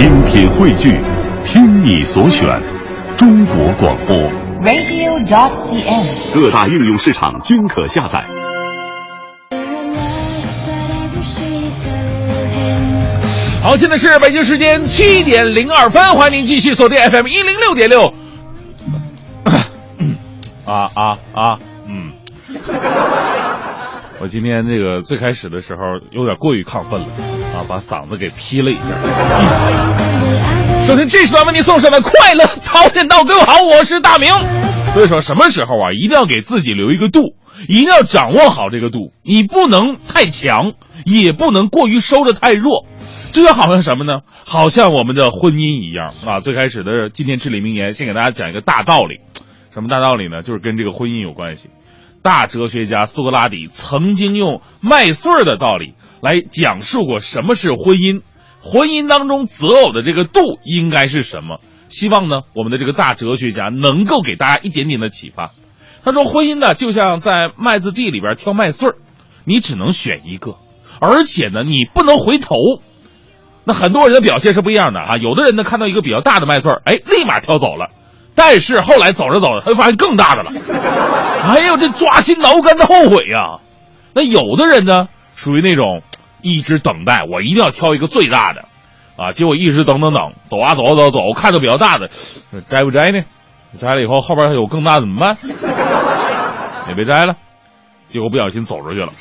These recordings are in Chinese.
精品汇聚，听你所选，中国广播。radio.dot.cn，。各大应用市场均可下载。好，现在是北京时间七点零二分，欢迎您继续锁定 FM 一零六点六。啊啊啊！嗯，我今天这个最开始的时候有点过于亢奋了啊，把嗓子给劈了一下。首先，这时段为您送上的快乐早点到，各位好，我是大明。所以说，什么时候啊，一定要给自己留一个度，一定要掌握好这个度，你不能太强，也不能过于收的太弱。这就好像什么呢？好像我们的婚姻一样啊。最开始的今天至理名言，先给大家讲一个大道理。什么大道理呢？就是跟这个婚姻有关系。大哲学家苏格拉底曾经用麦穗儿的道理来讲述过什么是婚姻，婚姻当中择偶的这个度应该是什么。希望呢，我们的这个大哲学家能够给大家一点点的启发。他说，婚姻呢就像在麦子地里边挑麦穗儿，你只能选一个，而且呢你不能回头。那很多人的表现是不一样的啊，有的人呢看到一个比较大的麦穗儿，哎，立马挑走了。但是后来走着走着，他就发现更大的了，哎呦，这抓心挠肝的后悔呀、那有的人呢，属于那种一直等待，我一定要挑一个最大的，啊，结果一直等等等，走啊走啊走啊走，看到比较大的，摘不摘呢？摘了以后后边还有更大怎么办？也别摘了，结果不小心走出去了，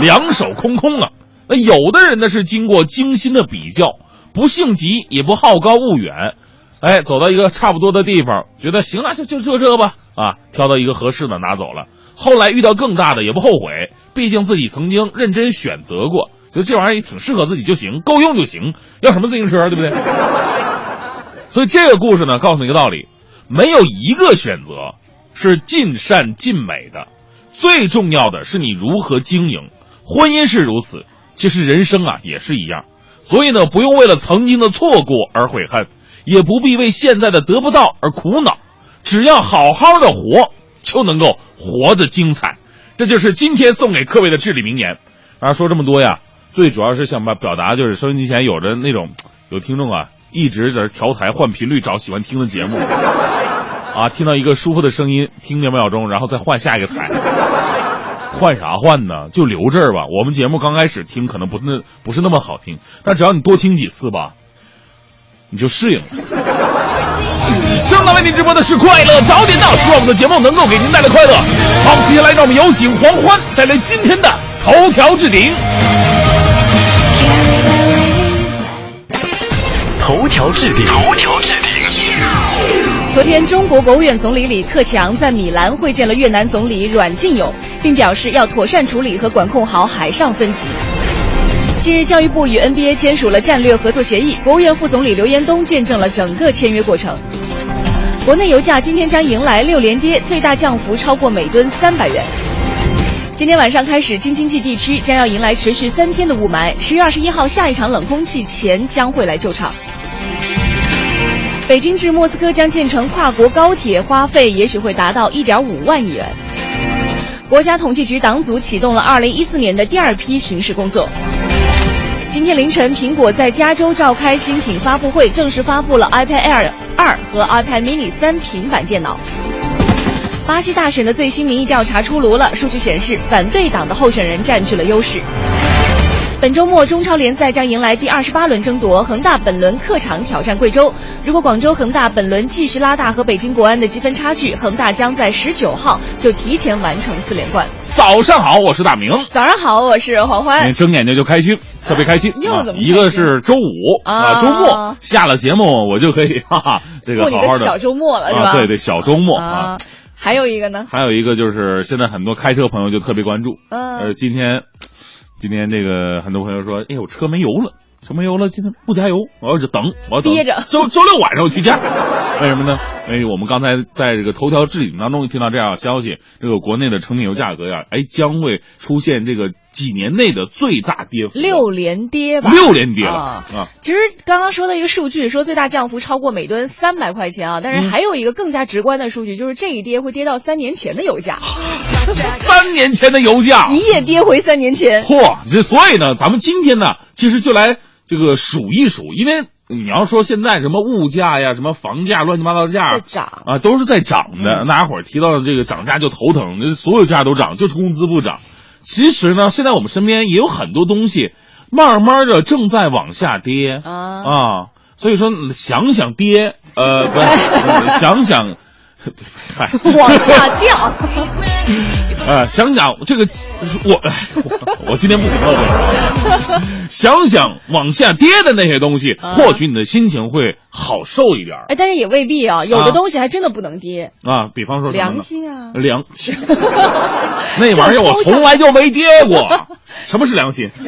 两手空空啊。那有的人呢是经过精心的比较，不性急也不好高骛远。哎，走到一个差不多的地方，觉得行了，就就就这吧，啊，挑到一个合适的拿走了。后来遇到更大的也不后悔，毕竟自己曾经认真选择过，觉得这玩意儿也挺适合自己就行，够用就行，要什么自行车，对不对？所以这个故事呢，告诉你一个道理：没有一个选择是尽善尽美的，最重要的是你如何经营。婚姻是如此，其实人生啊也是一样。所以呢，不用为了曾经的错过而悔恨。也不必为现在的得不到而苦恼，只要好好的活，就能够活得精彩。这就是今天送给各位的至理名言。啊，说这么多呀，最主要是想把表达就是收音机前有着那种有听众啊，一直在调台换频率找喜欢听的节目，啊，听到一个舒服的声音，听两秒钟，然后再换下一个台。换啥换呢？就留这儿吧。我们节目刚开始听可能不那不是那么好听，但只要你多听几次吧。你就适应了。正在为您直播的是快乐早点到，希望我们的节目能够给您带来快乐。好，接下来让我们有请黄欢带来今天的头条置顶。头条置顶，头条置顶。昨天，中国国务院总理李克强在米兰会见了越南总理阮晋勇，并表示要妥善处理和管控好海上分歧。近日，教育部与 NBA 签署了战略合作协议，国务院副总理刘延东见证了整个签约过程。国内油价今天将迎来六连跌，最大降幅超过每吨三百元。今天晚上开始，京津冀地区将要迎来持续三天的雾霾，十月二十一号下一场冷空气前将会来救场。北京至莫斯科将建成跨国高铁，花费也许会达到一点五万亿元。国家统计局党组启动了二零一四年的第二批巡视工作。今天凌晨，苹果在加州召开新品发布会，正式发布了 iPad Air 二和 iPad Mini 三平板电脑。巴西大选的最新民意调查出炉了，数据显示反对党的候选人占据了优势。本周末，中超联赛将迎来第二十八轮争夺，恒大本轮客场挑战贵州。如果广州恒大本轮继续拉大和北京国安的积分差距，恒大将在十九号就提前完成四连冠。早上好，我是大明。早上好，我是黄欢。睁眼睛就开心，特别开心。又怎么、啊？一个是周五啊，周末下了节目，我就可以 哈哈，这个好好的小周末了是吧？啊、对对，小周末啊。还有一个呢？还有一个就是现在很多开车朋友就特别关注，嗯，呃，今天。今天这个很多朋友说，哎我，车没油了，车没油了，今天不加油，我要是等，我要等憋着。周周六晚上我去加，为什么呢？因为我们刚才在这个头条置顶当中听到这样的消息，这个国内的成品油价格呀，哎，将会出现这个几年内的最大跌幅，六连跌吧，六连跌了啊啊！其实刚刚说的一个数据，说最大降幅超过每吨三百块钱啊，但是还有一个更加直观的数据，就是这一跌会跌到三年前的油价，三年前的油价一夜跌回三年前。嚯！这所以呢，咱们今天呢，其实就来这个数一数，因为你要说现在什么物价呀、什么房价、乱七八糟的价在涨啊，都是在涨的。嗯大家伙儿提到这个涨价就头疼，所有价都涨，就是工资不涨。其实呢，现在我们身边也有很多东西，慢慢的正在往下跌啊，啊。所以说，嗯想想跌，呃，不是，想想，嗨，往下掉。呃，想想这个，我哎我我今天不行了，我想想往下跌的那些东西，啊或许你的心情会好受一点哎，但是也未必啊，有啊的东西还真的不能跌，啊。比方说良心啊。良 心，那玩意儿我从来就没跌过。什么是良心？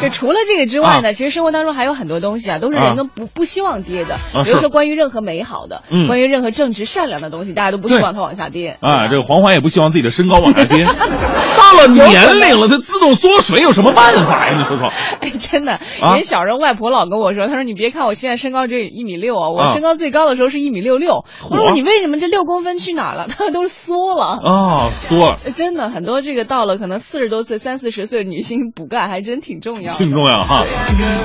就除了这个之外呢，其实生活当中还有很多东西啊，都是啊人都不不希望跌的。比如说关于任何美好的，嗯关于任何正直善良的东西，大家都不希望它往下跌。啊，这个黄欢也不希望自己的身高往下跌。到了年龄了，它自动缩水，有什么办法呀？你说说。哎，真的，啊人小时候外婆老跟我说，她说你别看我现在身高只有一米六啊，我啊身高最高的时候是一米六六。我说你为什么这六公分去哪儿了？她说都是缩了。啊，缩了，真的，很多这个到了可能四十多岁、三四十岁的女性补钙还真挺重要的。挺重要哈。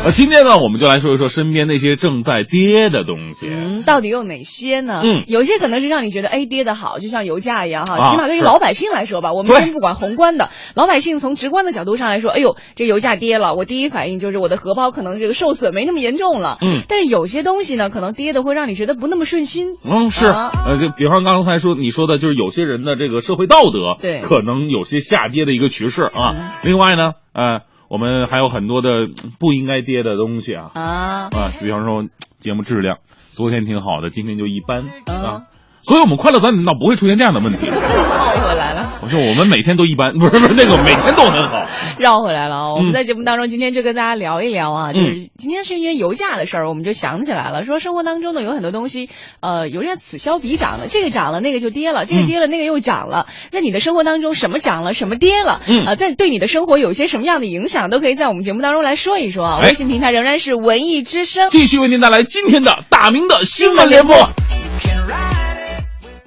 呃，今天呢，我们就来说一说身边那些正在跌的东西。嗯，到底有哪些呢？嗯有些可能是让你觉得哎跌的好，就像油价一样哈。啊起码对于老百姓来说吧，我们先不管宏观的，老百姓从直观的角度上来说，哎呦，这油价跌了，我第一反应就是我的荷包可能这个受损没那么严重了。嗯但是有些东西呢，可能跌的会让你觉得不那么顺心。嗯，是，啊呃，就比方刚才说你说的，就是有些人的这个社会道德，对可能有些下跌的一个趋势啊。嗯另外呢，呃，我们还有很多的嗯不应该跌的东西啊。啊，啊，比方说节目质量，昨天挺好的，今天就一般啊。啊。所以我们快乐咱频道不会出现这样的问题。绕回来了，我说我们每天都一般，不是不是那个每天都很好。绕回来了啊！我们嗯在节目当中今天就跟大家聊一聊啊，嗯就是今天是因为油价的事儿，我们就想起来了，说生活当中呢有很多东西，呃，有点此消彼长的，这个涨了，那个就跌了，这个嗯跌了，那个又涨了。那你的生活当中什么涨了，什么跌了？嗯啊，在对你的生活有些什么样的影响，都可以在我们节目当中来说一说啊。哎微信平台仍然是文艺之声。继续为您带来今天的大明的新闻联播。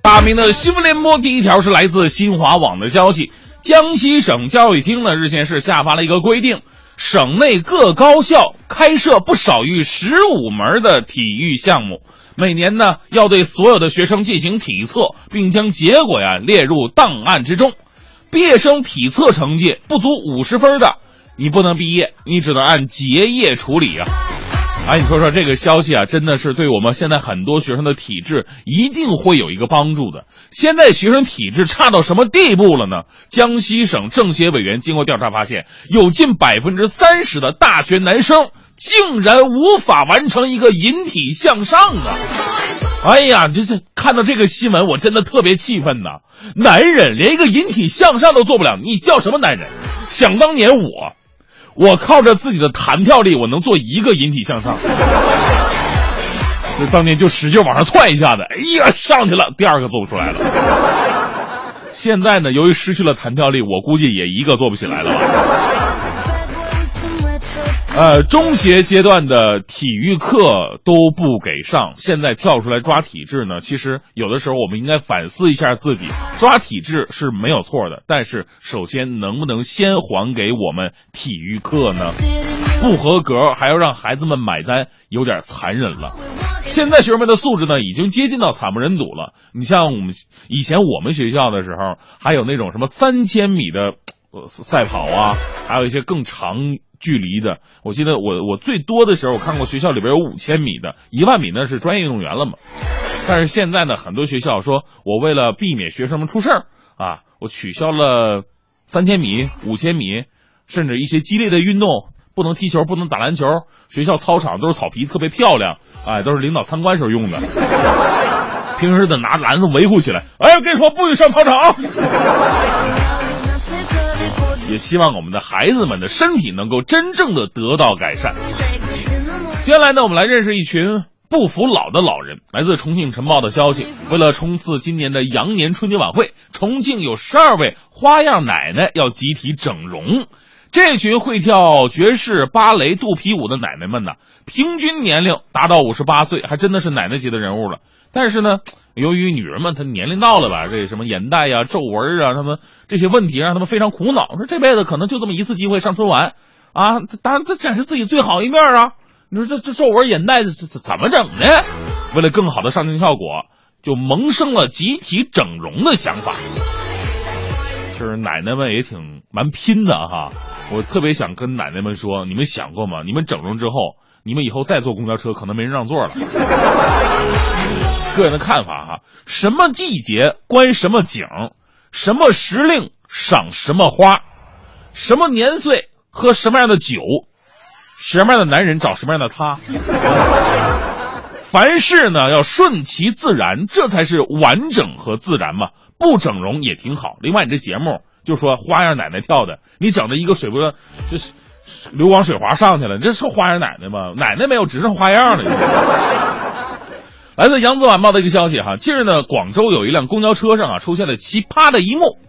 大明的新闻联播第一条是来自新华网的消息，江西省教育厅呢日前是下发了一个规定，省内各高校开设不少于十五门的体育项目，每年呢要对所有的学生进行体测，并将结果呀列入档案之中。毕业生体测成绩不足五十分的，你不能毕业，你只能按结业处理啊。哎，你说说这个消息啊，真的是对我们现在很多学生的体质一定会有一个帮助的。现在学生体质差到什么地步了呢？江西省政协委员经过调查发现，有近百分之三十的大学男生竟然无法完成一个引体向上啊！哎呀，这这看到这个新闻，我真的特别气愤呐！男人连一个引体向上都做不了，你叫什么男人？想当年我，我靠着自己的弹跳力，我能做一个引体向上。这当年就使劲往上窜一下子，哎呀，上去了，第二个做不出来了。现在呢，由于失去了弹跳力，我估计也一个做不起来了吧。呃，中学阶段的体育课都不给上，现在跳出来抓体质呢？其实有的时候我们应该反思一下自己，抓体质是没有错的，但是首先能不能先还给我们体育课呢？不合格还要让孩子们买单，有点残忍了。现在学生们的素质呢，已经接近到惨不忍睹了。你像我们以前我们学校的时候，还有那种什么三千米的赛跑啊，还有一些更长距离的。我记得我我最多的时候，我看过学校里边有五千米的，一万米那是专业运动员了嘛。但是现在呢，很多学校说我为了避免学生们出事儿啊，我取消了三千米、五千米，甚至一些激烈的运动。不能踢球，不能打篮球。学校操场都是草皮，特别漂亮，哎，都是领导参观时候用的。平时得拿篮子维护起来。哎，我跟你说，不许上操场啊！也希望我们的孩子们的身体能够真正的得到改善。接下来呢，我们来认识一群不服老的老人。来自重庆晨报的消息，为了冲刺今年的羊年春节晚会，重庆有十二位花样奶奶要集体整容。这群会跳爵士、芭蕾、肚皮舞的奶奶们呢，平均年龄达到五十八岁，还真的是奶奶级的人物了。但是呢，由于女人们她年龄到了吧，这什么眼袋呀、皱纹啊，他们这些问题让他们非常苦恼，说这辈子可能就这么一次机会上春晚啊，当然他展示自己最好一面啊。你说这这皱纹眼袋这这怎么整呢？为了更好的上镜效果，就萌生了集体整容的想法。就是奶奶们也挺蛮拼的哈，我特别想跟奶奶们说，你们想过吗？你们整容之后，你们以后再坐公交车可能没人让座了。个人的看法哈，什么季节观什么景，什么时令赏什么花，什么年岁喝什么样的酒，什么样的男人找什么样的他。凡事呢要顺其自然，这才是完整和自然嘛。不整容也挺好。另外，你这节目就说花样奶奶跳的，你整的一个水波，就是流光水滑上去了，这是花样奶奶吗？奶奶没有，只剩花样了。来自扬子晚报的一个消息哈，近日呢，广州有一辆公交车上啊出现了奇葩的一幕，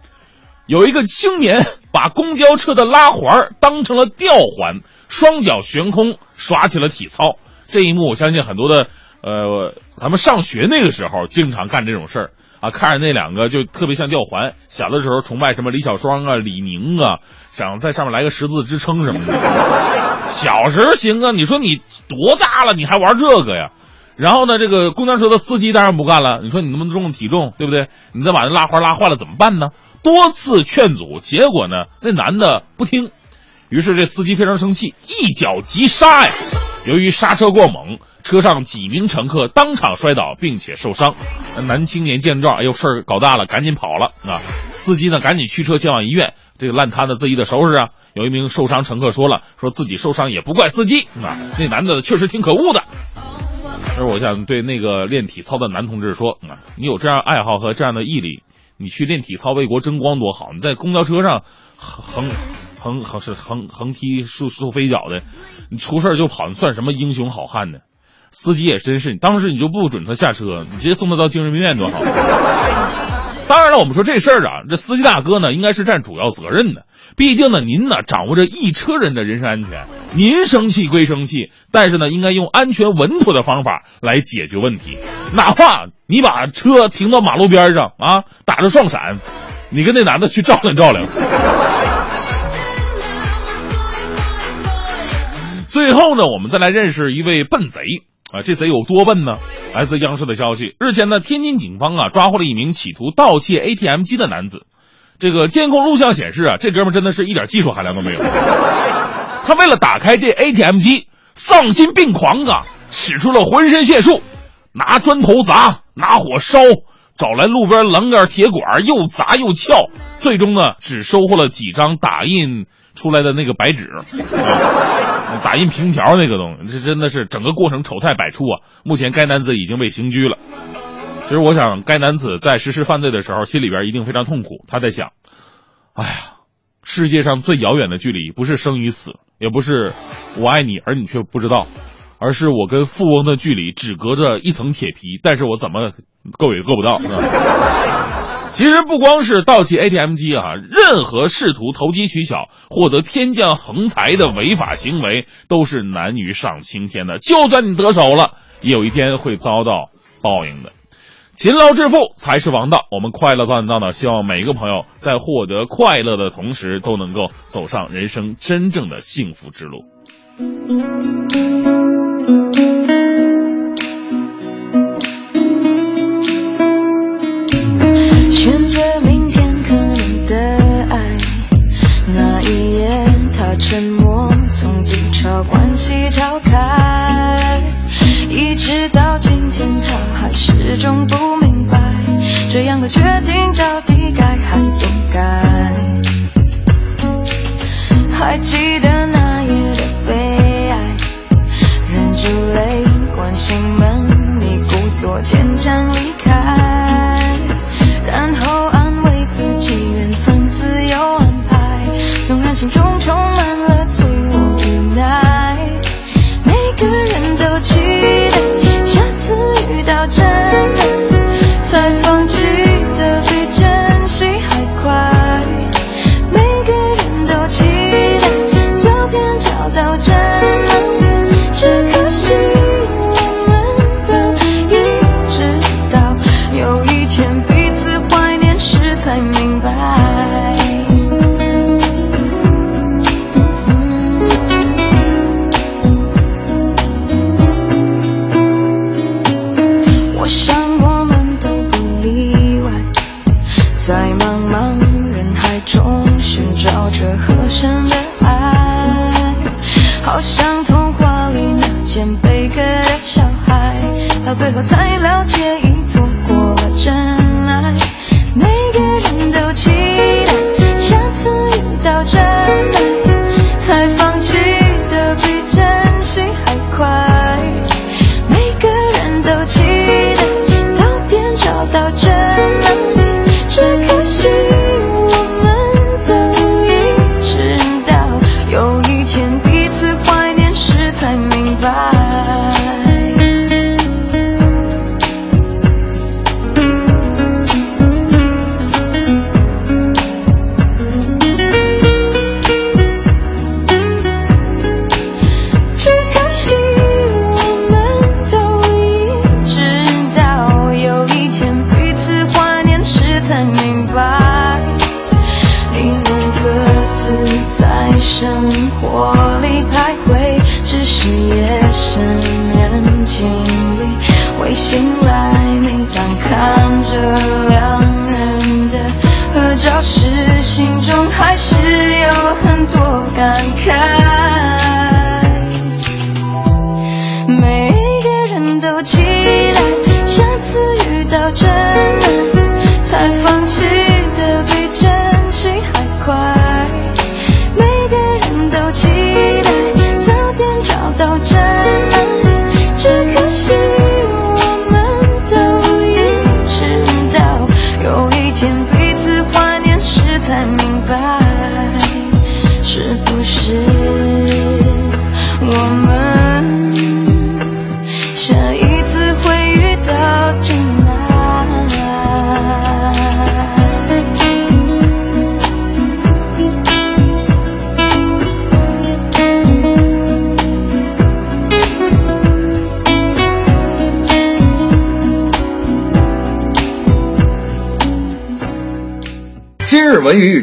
有一个青年把公交车的拉环当成了吊环，双脚悬空耍起了体操。这一幕，我相信很多的。呃，咱们上学那个时候经常干这种事儿啊，看着那两个就特别像吊环。小的时候崇拜什么李小双啊、李宁啊，想在上面来个十字支撑什么的。小时候行啊，你说你多大了，你还玩这个呀？然后呢，这个公交车的司机当然不干了。你说你那么重的体重，对不对？你再把那拉环拉坏了怎么办呢？多次劝阻，结果呢，那男的不听。于是这司机非常生气，一脚急刹呀。由于刹车过猛。车上几名乘客当场摔倒，并且受伤。男青年见状，哎呦，事儿搞大了，赶紧跑了啊！司机呢，赶紧驱车前往医院。这个烂摊子自己得收拾啊！有一名受伤乘客说了，说自己受伤也不怪司机啊，那男的确实挺可恶的。而我想对那个练体操的男同志说啊，你有这样爱好和这样的毅力，你去练体操为国争光多好！你在公交车上横横横是横横踢竖竖飞脚的，你出事就跑，你算什么英雄好汉呢？司机也真是，你当时你就不准他下车，你直接送他到精神病院多好。当然了，我们说这事儿啊，这司机大哥呢，应该是占主要责任的。毕竟呢，您呢掌握着一车人的人身安全，您生气归生气，但是呢，应该用安全稳妥的方法来解决问题。哪怕你把车停到马路边上啊，打着双闪，你跟那男的去照亮照亮。最后呢，我们再来认识一位笨贼。啊，这贼有多笨呢？来自央视的消息，日前呢，天津警方啊抓获了一名企图盗窃 ATM 机的男子。这个监控录像显示啊，这哥们真的是一点技术含量都没有。他为了打开这 ATM 机，丧心病狂啊，使出了浑身解数，拿砖头砸，拿火烧，找来路边栏杆铁管，又砸又撬，最终呢，只收获了几张打印出来的那个白纸。打印凭条那个东西，这真的是整个过程丑态百出啊！目前该男子已经被刑拘了。其实我想，该男子在实施犯罪的时候，心里边一定非常痛苦。他在想：哎呀，世界上最遥远的距离，不是生与死，也不是我爱你而你却不知道，而是我跟富翁的距离只隔着一层铁皮，但是我怎么够也够不到。其实不光是盗窃 ATM 机啊，任何试图投机取巧、获得天降横财的违法行为都是难于上青天的。就算你得手了，也有一天会遭到报应的。勤劳致富才是王道。我们快乐早点到呢，希望每一个朋友在获得快乐的同时，都能够走上人生真正的幸福之路。选择明天可能的爱，那一夜他沉默，从低潮关系逃开，一直到始终不明白，这样的决定到底该还不该？还记得那夜的悲哀，忍住泪，关上门，你故作坚强离开。然后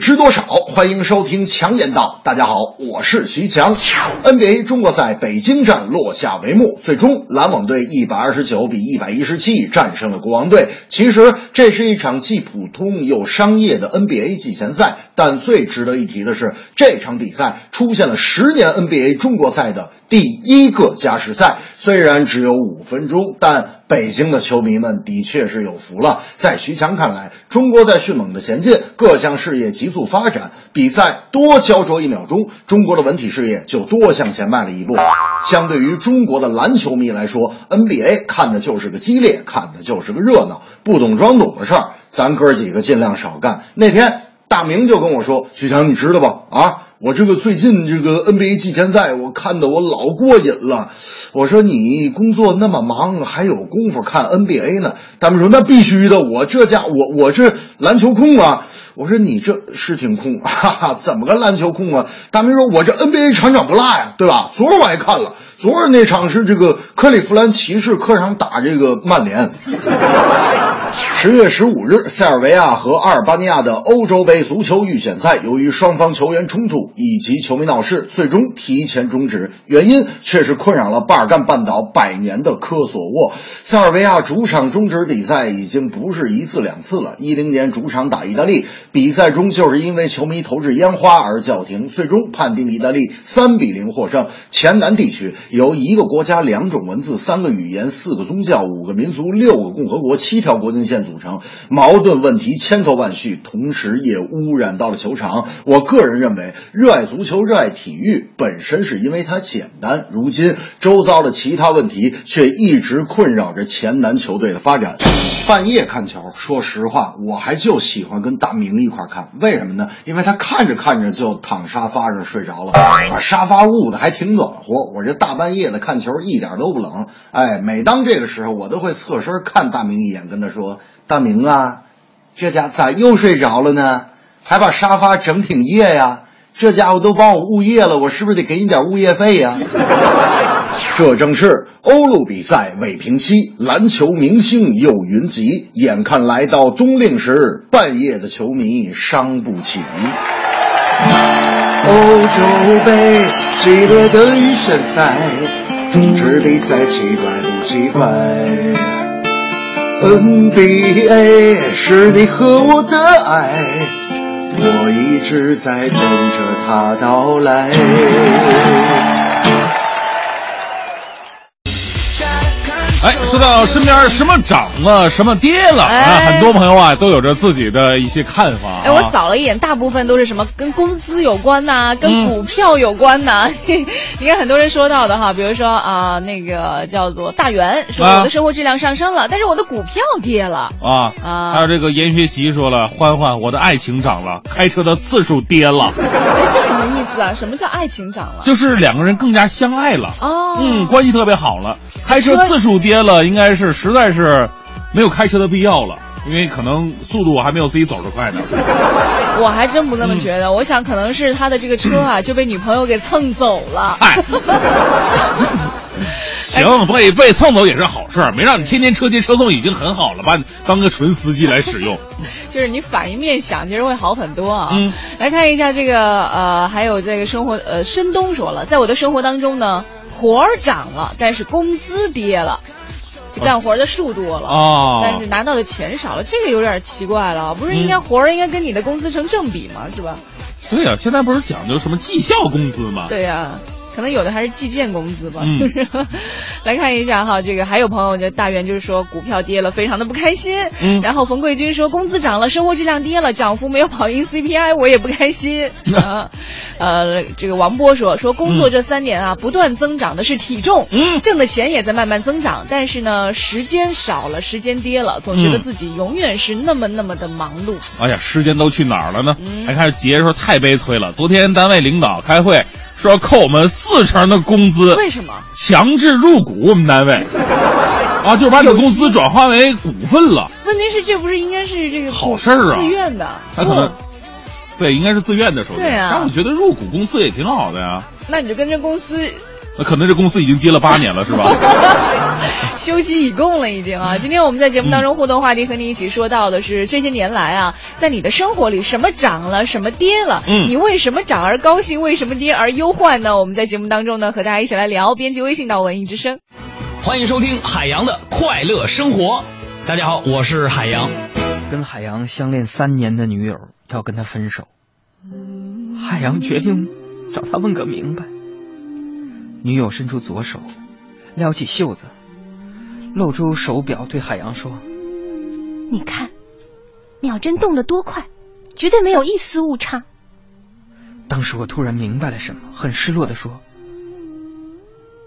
知多少？欢迎收听强言道。大家好，我是徐强。NBA 中国赛北京站落下帷幕，最终篮网队一百二十九比一百一十七战胜了国王队。其实这是一场既普通又商业的 NBA 季前赛，但最值得一提的是，这场比赛出现了十年 NBA 中国赛的第一个加时赛。虽然只有五分钟，但北京的球迷们的确是有福了。在徐强看来，中国在迅猛的前进，各项事业急速发展，比赛多焦灼一秒钟，中国的文体事业就多向前迈了一步。相对于中国的篮球迷来说，NBA 看的就是个激烈，看的就是个热闹，不懂装懂的事儿，咱哥几个尽量少干。那天大明就跟我说：“徐强，你知道吧？啊，我这个最近这个 NBA 季前赛，我看的我老过瘾了。”我说你工作那么忙，还有功夫看 NBA 呢？大明说那必须的，我这家我我这篮球控啊。我说你这是挺控，哈哈，怎么个篮球控啊？大明说，我这 NBA 场场不落呀，对吧？昨儿我还看了，昨儿那场是这个克利夫兰骑士客场打这个曼联。十月十五日，塞尔维亚和阿尔巴尼亚的欧洲杯足球预选赛，由于双方球员冲突以及球迷闹事，最终提前终止。原因却是困扰了巴尔干半岛百年的科索沃。塞尔维亚主场终止比赛已经不是一次两次了。一零年主场打意大利，比赛中就是因为球迷投掷烟花而叫停，最终判定意大利三比零获胜。前南地区由一个国家、两种文字、三个语言、四个宗教、五个民族、六个共和国、七条国境线组成，矛盾问题千头万绪，同时也污染到了球场。我个人认为，热爱足球、热爱体育本身是因为它简单，如今周遭的其他问题却一直困扰着前南球队的发展。半夜看球，说实话，我还就喜欢跟大明一块看，为什么呢？因为他看着看着就躺沙发上睡着了，把沙发捂得还挺暖和。我这大半半夜的看球一点都不冷。哎，每当这个时候，我都会侧身看大明一眼，跟他说：“大明啊，这家咋又睡着了呢？还把沙发整挺夜呀？这家伙都帮我物业了，我是不是得给你点物业费呀？” 这正是欧陆比赛未平息，篮球明星又云集。眼看来到冬令时，半夜的球迷伤不起。欧洲杯激烈的预选赛，终止比赛奇怪不奇怪？NBA 是你和我的爱，我一直在等着它到来。哎，说到身边什么涨了，什么跌了啊，哎。很多朋友啊都有着自己的一些看法、啊。哎，我扫了一眼，大部分都是什么跟工资有关呐、跟嗯。股票有关呐、你看很多人说到的哈，比如说啊、那个叫做大元说啊。我的生活质量上升了，但是我的股票跌了。啊啊。还有这个严学习说了，欢欢，我的爱情涨了，开车的次数跌了，哎，这什么意思啊？什么叫爱情涨了？就是两个人更加相爱了，哦，嗯，关系特别好了。开车次数跌了，应该是实在是没有开车的必要了，因为可能速度还没有自己走得快呢。我还真不那么觉得，我想可能是他的这个车啊就被女朋友给蹭走了。嗨，行，被被蹭走也是好事儿，没让你天天车接车送已经很好了，把你当个纯司机来使用。就是你反一面想，其实会好很多啊。嗯，来看一下这个呃，还有这个生活呃，申东说了，在我的生活当中呢，活儿涨了，但是工资跌了，干活的数多了。哦但是拿到的钱少了，这个有点奇怪了，不是应该活儿应该跟你的工资成正比吗？是吧？对呀、现在不是讲究什么绩效工资吗？对呀、可能有的还是计件工资吧。嗯 来看一下哈，这个还有朋友就大元就是说股票跌了，非常的不开心。嗯然后冯贵军说工资涨了，生活质量跌了，涨幅没有跑赢 CPI，我也不开心。啊，呃，这个王波说说工作这三年啊，不断增长的是体重，嗯挣的钱也在慢慢增长，但是呢，时间少了，时间跌了，总觉得嗯自己永远是那么那么的忙碌。哎呀，时间都去哪儿了呢？嗯还看杰说太悲催了。昨天单位领导开会说要扣我们四成的工资，为什么？强制入股我们单位，啊，就把你的工资转化为股份了。问题是这不是应该是这个好事儿啊自愿的？他可能对，应该是自愿的，首先。对啊但我觉得入股公司也挺好的呀。那你就跟着公司那可能这公司已经跌了八年了，是吧？休息以供了，已经啊！今天我们在节目当中互动话题和你一起说到的是这些年来啊，在你的生活里什么涨了，什么跌了，嗯你为什么涨而高兴，为什么跌而忧患呢？我们在节目当中呢和大家一起来聊，编辑微信到文艺之声。欢迎收听海洋的快乐生活。大家好，我是海洋。跟海洋相恋三年的女友要跟他分手，海洋决定找他问个明白。女友伸出左手，撩起袖子，露出手表，对海洋说你看，秒针动得多快，绝对没有一丝误差。：“当时我突然明白了什么，很失落的说：‘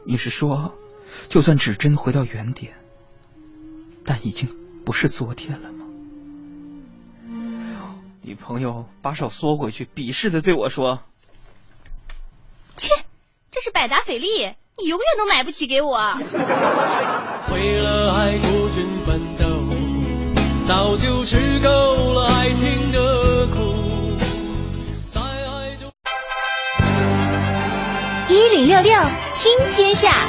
你是说，就算指针回到原点，但已经不是昨天了吗？’女朋友把手缩回去，鄙视的对我说。”切，这是百达翡丽，你永远都买不起给我。为了爱孤军奋斗，早就吃够了爱情的苦，在爱中。一零六六听天下，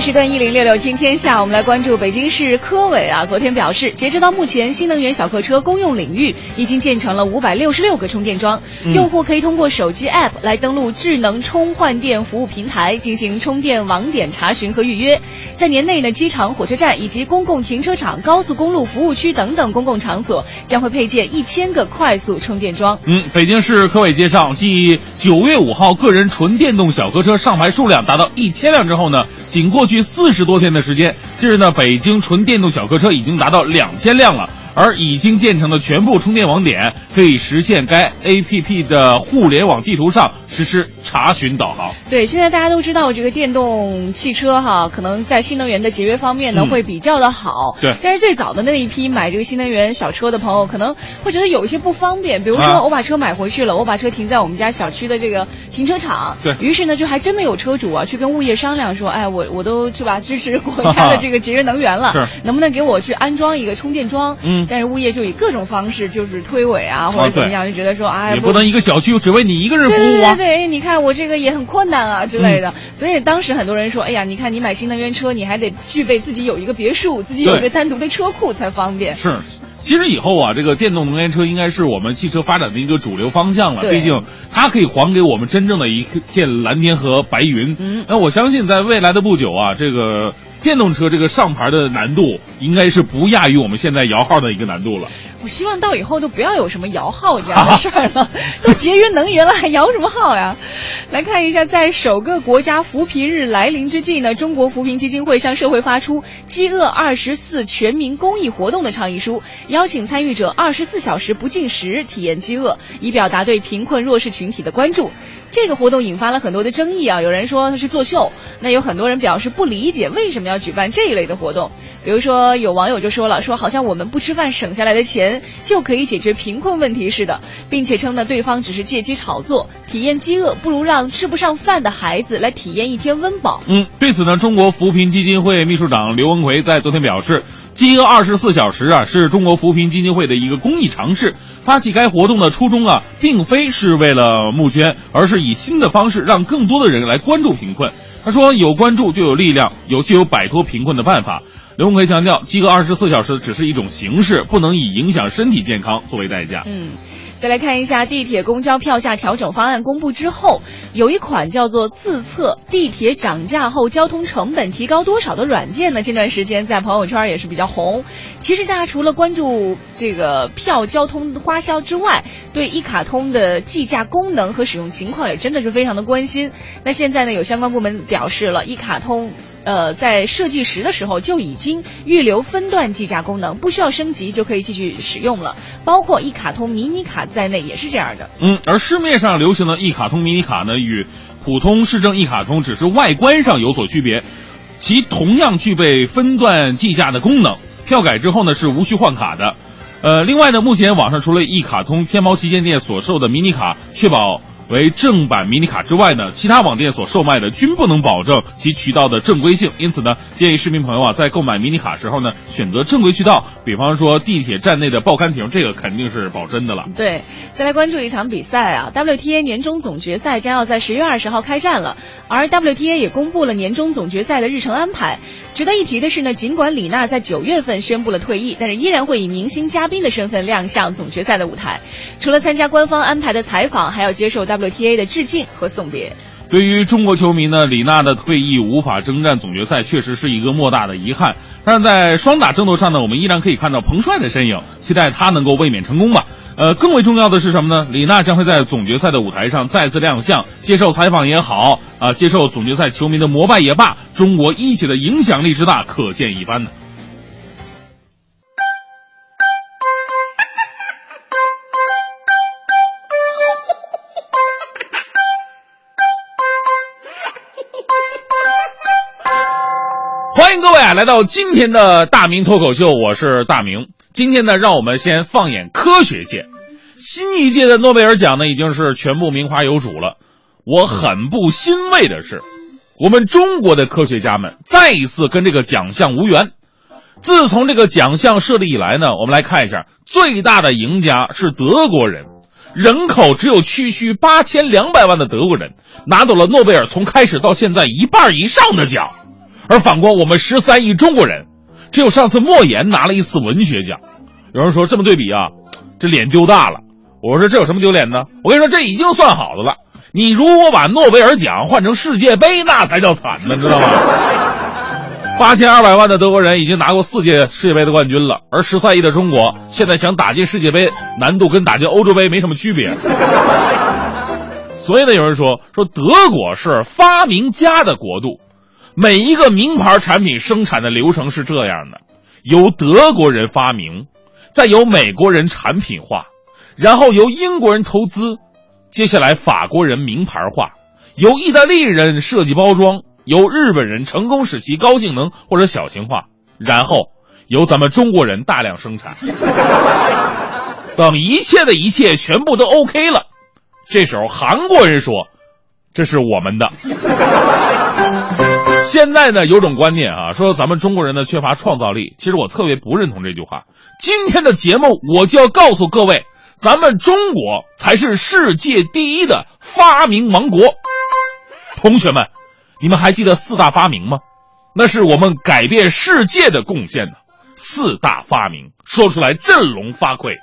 一时段一零六六听天下，我们来关注北京市科委啊，昨天表示，截止到目前，新能源小客车公用领域已经建成了五百六十六个充电桩，嗯用户可以通过手机 App 来登录智能充换电服务平台进行充电网点查询和预约。在年内呢，机场、火车站以及公共停车场、高速公路服务区等等公共场所将会配建一千个快速充电桩。嗯，北京市科委介绍，继九月五号个人纯电动小客车上牌数量达到一千辆之后呢，仅过去四十多天的时间，近日呢，北京纯电动小客车已经达到两千辆了。而已经建成的全部充电网点可以实现该 APP 的互联网地图上实施查询导航。对，现在大家都知道这个电动汽车哈，可能在新能源的节约方面呢、嗯会比较的好。对但是最早的那一批买这个新能源小车的朋友，可能会觉得有一些不方便。比如说，啊我把车买回去了，我把车停在我们家小区的这个停车场。对于是呢，就还真的有车主啊，去跟物业商量说，哎，我我都是吧支持国家的这个节约能源了，是能不能给我去安装一个充电桩？嗯但是物业就以各种方式就是推诿啊，或者怎么样，就觉得说，哎，也不能一个小区只为你一个人服对务啊。对对对，你看我这个也很困难啊之类的，所以当时很多人说，哎呀，你看你买新能源车，你还得具备自己有一个别墅，自己有一个单独的车库才方便。是，其实以后啊，这个电动能源车应该是我们汽车发展的一个主流方向了。对毕竟它可以还给我们真正的一片蓝天和白云。嗯那我相信在未来的不久啊，这个电动车这个上牌的难度应该是不亚于我们现在摇号的一个难度了。我希望到以后都不要有什么摇号这样的事儿了，都节约能源了，还摇什么号呀？来看一下，在首个国家扶贫日来临之际呢，中国扶贫基金会向社会发出“饥饿二十四”全民公益活动的倡议书，邀请参与者二十四小时不进食，体验饥饿，以表达对贫困弱势群体的关注。这个活动引发了很多的争议啊，有人说它是作秀，那有很多人表示不理解为什么要举办这一类的活动。比如说，有网友就说了，说好像我们不吃饭省下来的钱就可以解决贫困问题似的，并且称呢对方只是借机炒作，体验饥饿不如让吃不上饭的孩子来体验一天温饱。嗯，对此呢，中国扶贫基金会秘书长刘文奎在昨天表示，饥饿二十四小时啊是中国扶贫基金会的一个公益尝试。发起该活动的初衷啊，并非是为了募捐，而是以新的方式让更多的人来关注贫困。他说，有关注就有力量，有就有摆脱贫困的办法。刘文奎强调，饥饿二十四小时只是一种形式，不能以影响身体健康作为代价。嗯。再来看一下地铁、公交票价调整方案公布之后，有一款叫做“自测地铁涨价后交通成本提高多少”的软件呢，近段时间在朋友圈也是比较红。其实大家除了关注这个票交通花销之外，对一卡通的计价功能和使用情况也真的是非常的关心。那现在呢，有相关部门表示了，一卡通。呃，在设计时的时候就已经预留分段计价功能，不需要升级就可以继续使用了。包括一卡通迷你卡在内也是这样的。嗯，而市面上流行的一卡通迷你卡呢，与普通市政一卡通只是外观上有所区别，其同样具备分段计价的功能。票改之后呢，是无需换卡的。呃，另外呢，目前网上除了一卡通天猫旗舰店所售的迷你卡，确保。为正版迷你卡之外呢，其他网店所售卖的均不能保证其渠道的正规性。因此呢，建议市民朋友啊，在购买迷你卡时候呢，选择正规渠道，比方说地铁站内的报刊亭，这个肯定是保真的了。对，再来关注一场比赛啊，WTA 年终总决赛将要在十月二十号开战了，而 WTA 也公布了年终总决赛的日程安排。值得一提的是呢，尽管李娜在九月份宣布了退役，但是依然会以明星嘉宾的身份亮相总决赛的舞台。除了参加官方安排的采访，还要接受 W WTA 的致敬和送别。对于中国球迷呢，李娜的退役无法征战总决赛，确实是一个莫大的遗憾。但是在双打争夺上呢，我们依然可以看到彭帅的身影，期待他能够卫冕成功吧。呃，更为重要的是什么呢？李娜将会在总决赛的舞台上再次亮相，接受采访也好，啊，接受总决赛球迷的膜拜也罢，中国一姐的影响力之大，可见一斑呢。来到今天的大明脱口秀，我是大明。今天呢，让我们先放眼科学界，新一届的诺贝尔奖呢已经是全部名花有主了。我很不欣慰的是，我们中国的科学家们再一次跟这个奖项无缘。自从这个奖项设立以来呢，我们来看一下，最大的赢家是德国人，人口只有区区八千两百万的德国人拿走了诺贝尔从开始到现在一半以上的奖，而反观我们十三亿中国人。只有上次莫言拿了一次文学奖，有人说这么对比啊，这脸丢大了。我说这有什么丢脸的？我跟你说这已经算好的了。你如果把诺贝尔奖换成世界杯，那才叫惨呢，知道吗？八千二百万的德国人已经拿过四届世界杯的冠军了，而十三亿的中国现在想打进世界杯，难度跟打进欧洲杯没什么区别。所以呢，有人说说德国是发明家的国度。每一个名牌产品生产的流程是这样的：由德国人发明，再由美国人产品化，然后由英国人投资，接下来法国人名牌化，由意大利人设计包装，由日本人成功使其高性能或者小型化，然后由咱们中国人大量生产。等一切的一切全部都 OK 了，这时候韩国人说：“这是我们的。”现在呢，有种观念啊，说咱们中国人呢缺乏创造力。其实我特别不认同这句话。今天的节目我就要告诉各位，咱们中国才是世界第一的发明王国。同学们，你们还记得四大发明吗？那是我们改变世界的贡献呢。四大发明说出来振聋发聩。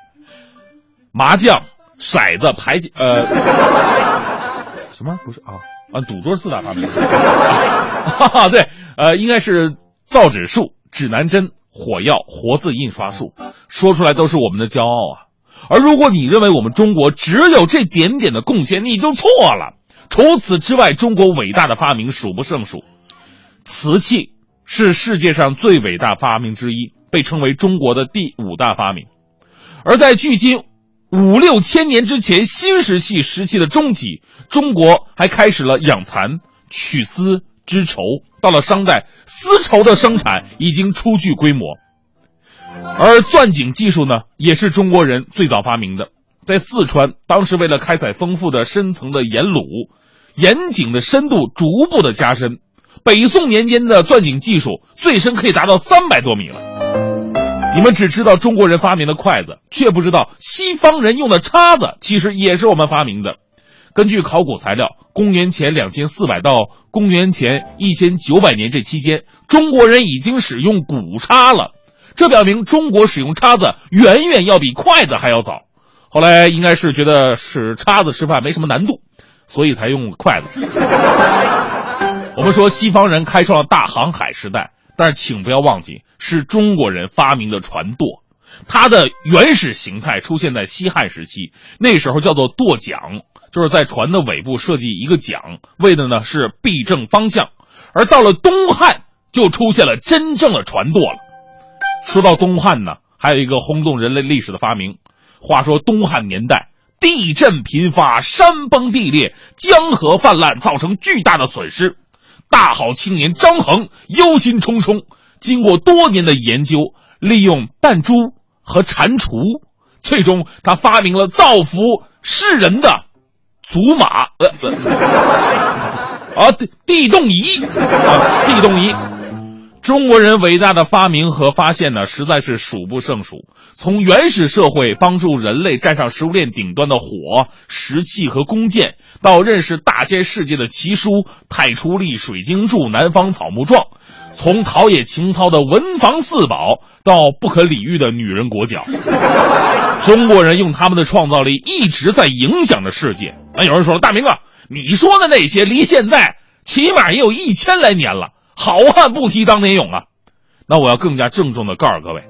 麻将、骰子、牌呃，什么不是啊？啊，赌桌四大发明，哈哈，对，呃，应该是造纸术、指南针、火药、活字印刷术，说出来都是我们的骄傲啊。而如果你认为我们中国只有这点点的贡献，你就错了。除此之外，中国伟大的发明数不胜数。瓷器是世界上最伟大发明之一，被称为中国的第五大发明。而在距今五六千年之前，新石器时期的中期，中国还开始了养蚕、取丝、织绸。到了商代，丝绸的生产已经初具规模。而钻井技术呢，也是中国人最早发明的。在四川，当时为了开采丰富的深层的盐卤，盐井的深度逐步的加深。北宋年间的钻井技术最深可以达到三百多米了。你们只知道中国人发明的筷子，却不知道西方人用的叉子其实也是我们发明的。根据考古材料，公元前两千四百到公元前一千九百年这期间，中国人已经使用骨叉了。这表明中国使用叉子远远要比筷子还要早。后来应该是觉得使叉子吃饭没什么难度，所以才用筷子。我们说西方人开创了大航海时代，但是请不要忘记，是中国人发明的船舵。它的原始形态出现在西汉时期，那时候叫做舵桨，就是在船的尾部设计一个桨，为的呢是避正方向。而到了东汉，就出现了真正的船舵了。说到东汉呢，还有一个轰动人类历史的发明。话说东汉年代，地震频发，山崩地裂，江河泛滥，造成巨大的损失。大好青年张衡忧心忡忡，经过多年的研究，利用弹珠和蟾蜍，最终他发明了造福世人的祖马，呃，啊，地地动仪，啊，地动仪。中国人伟大的发明和发现呢，实在是数不胜数。从原始社会帮助人类站上食物链顶端的火、石器和弓箭，到认识大千世界的奇书《太初历》《水经注》《南方草木状》；从陶冶情操的文房四宝，到不可理喻的女人裹脚。中国人用他们的创造力一直在影响着世界。那有人说了，大明啊，你说的那些离现在起码也有一千来年了。好汉不提当年勇啊！那我要更加郑重的告诉各位，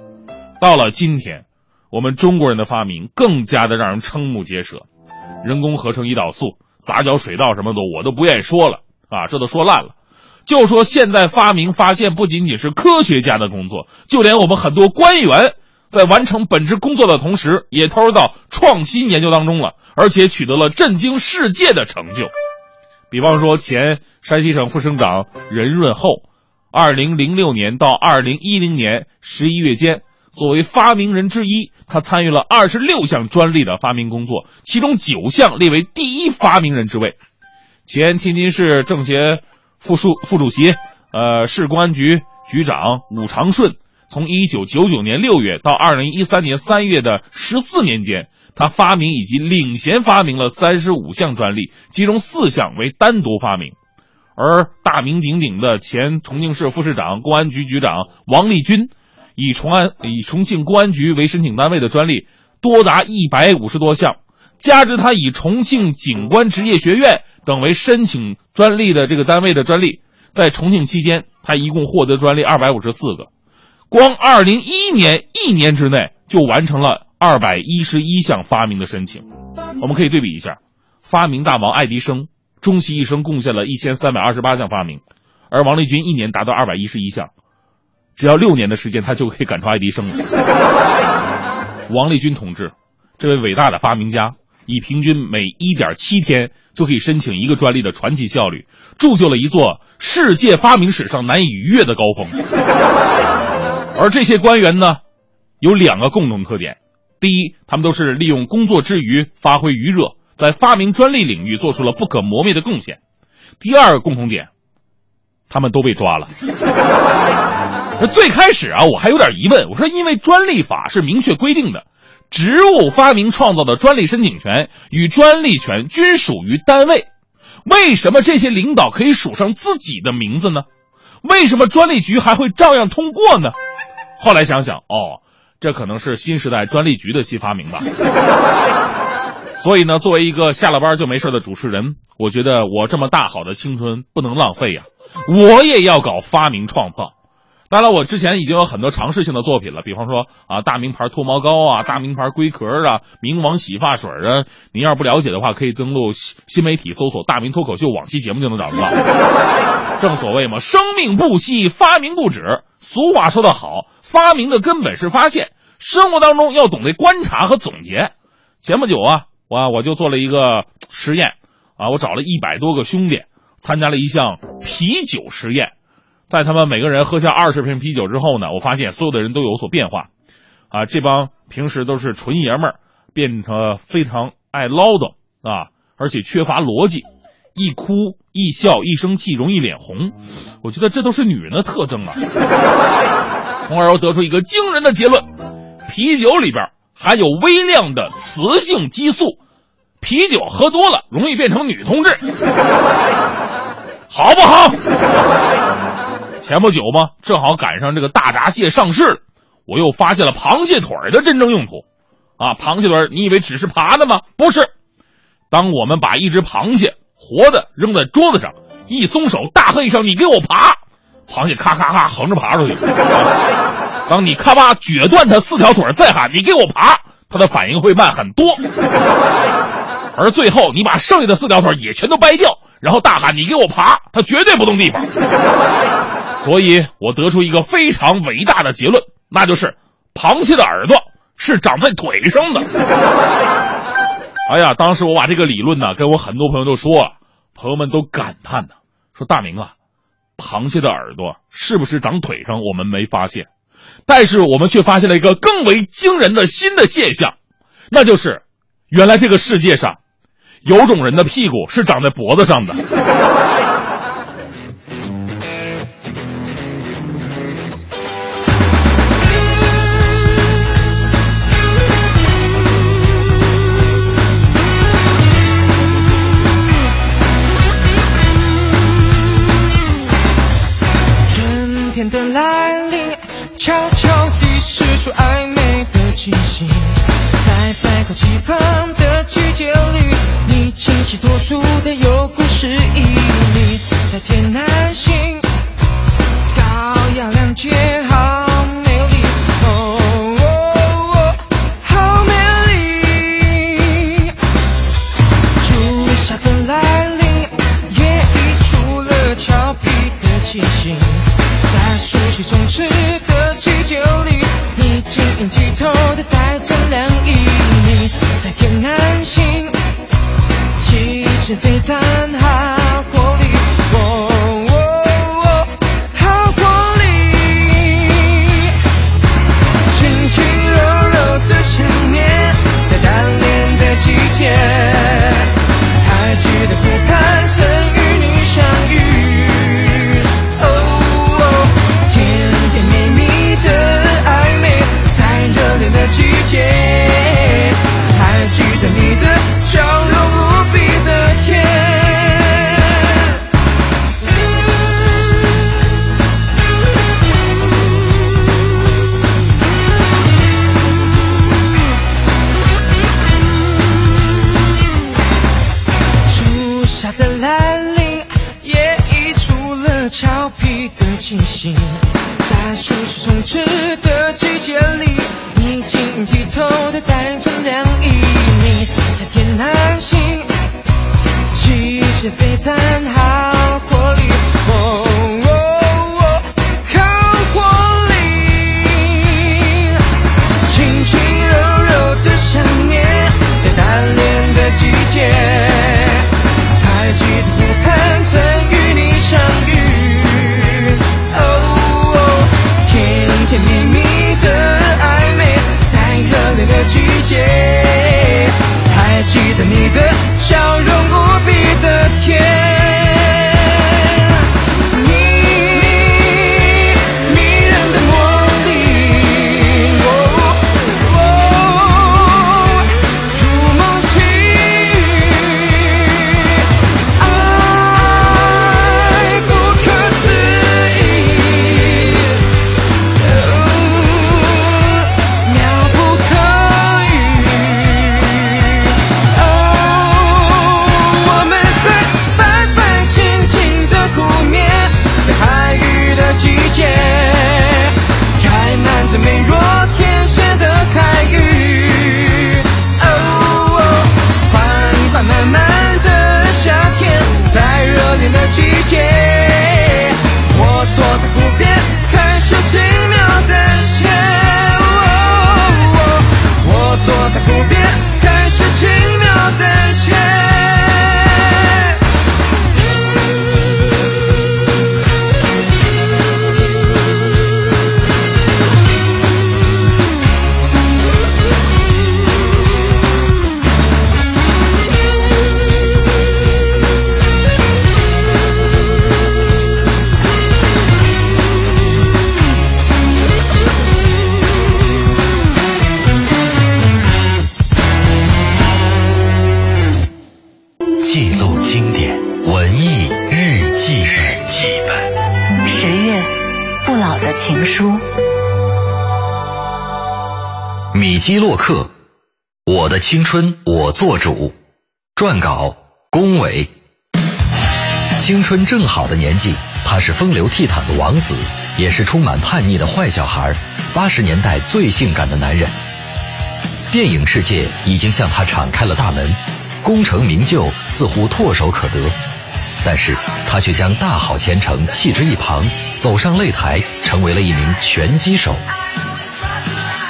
到了今天，我们中国人的发明更加的让人瞠目结舌。人工合成胰岛素、杂交水稻什么的，我都不愿意说了啊，这都说烂了。就说现在发明发现不仅仅是科学家的工作，就连我们很多官员在完成本职工作的同时，也投入到创新研究当中了，而且取得了震惊世界的成就。比方说，前山西省副省长任润厚，二零零六年到二零一零年十一月间，作为发明人之一，他参与了二十六项专利的发明工作，其中九项列为第一发明人之位。前天津市政协副书副主席、呃市公安局局长武长顺，从一九九九年六月到二零一三年三月的十四年间。他发明以及领衔发明了三十五项专利，其中四项为单独发明。而大名鼎鼎的前重庆市副市长、公安局局长王立军，以重安以重庆公安局为申请单位的专利多达一百五十多项，加之他以重庆警官职业学院等为申请专利的这个单位的专利，在重庆期间，他一共获得专利二百五十四个。光二零一一年一年之内就完成了。二百一十一项发明的申请，我们可以对比一下，发明大王爱迪生终其一生贡献了一千三百二十八项发明，而王立军一年达到二百一十一项，只要六年的时间，他就可以赶超爱迪生了。王立军同志，这位伟大的发明家，以平均每一点七天就可以申请一个专利的传奇效率，铸就了一座世界发明史上难以逾越的高峰。而这些官员呢，有两个共同特点。第一，他们都是利用工作之余发挥余热，在发明专利领域做出了不可磨灭的贡献。第二个共同点，他们都被抓了。最开始啊，我还有点疑问，我说因为专利法是明确规定的，植物发明创造的专利申请权与专利权均属于单位，为什么这些领导可以署上自己的名字呢？为什么专利局还会照样通过呢？后来想想，哦。这可能是新时代专利局的新发明吧。所以呢，作为一个下了班就没事的主持人，我觉得我这么大好的青春不能浪费呀，我也要搞发明创造。当然，我之前已经有很多尝试性的作品了，比方说啊，大名牌脱毛膏啊，大名牌龟壳啊，冥王洗发水啊。您要不了解的话，可以登录新新媒体搜索“大明脱口秀”往期节目就能找得到。正所谓嘛，生命不息，发明不止。俗话说得好，发明的根本是发现。生活当中要懂得观察和总结。前不久啊，我我就做了一个实验啊，我找了一百多个兄弟参加了一项啤酒实验。在他们每个人喝下二十瓶啤酒之后呢，我发现所有的人都有所变化，啊，这帮平时都是纯爷们儿，变成非常爱唠叨啊，而且缺乏逻辑，一哭一笑一生气容易脸红，我觉得这都是女人的特征啊。从而我得出一个惊人的结论：啤酒里边含有微量的雌性激素，啤酒喝多了容易变成女同志，好不好？前不久嘛，正好赶上这个大闸蟹上市了，我又发现了螃蟹腿的真正用途。啊，螃蟹腿，你以为只是爬的吗？不是。当我们把一只螃蟹活的扔在桌子上，一松手，大喝一声：“你给我爬！”螃蟹咔咔咔横着爬出去。当你咔吧撅断它四条腿，再喊：“你给我爬！”它的反应会慢很多。而最后，你把剩下的四条腿也全都掰掉，然后大喊：“你给我爬！”它绝对不动地方。所以我得出一个非常伟大的结论，那就是螃蟹的耳朵是长在腿上的。哎呀，当时我把这个理论呢跟我很多朋友都说了，朋友们都感叹呢，说大明啊，螃蟹的耳朵是不是长腿上？我们没发现，但是我们却发现了一个更为惊人的新的现象，那就是原来这个世界上有种人的屁股是长在脖子上的。撰稿：龚伟。青春正好的年纪，他是风流倜傥的王子，也是充满叛逆的坏小孩。八十年代最性感的男人，电影世界已经向他敞开了大门，功成名就似乎唾手可得。但是他却将大好前程弃之一旁，走上擂台，成为了一名拳击手。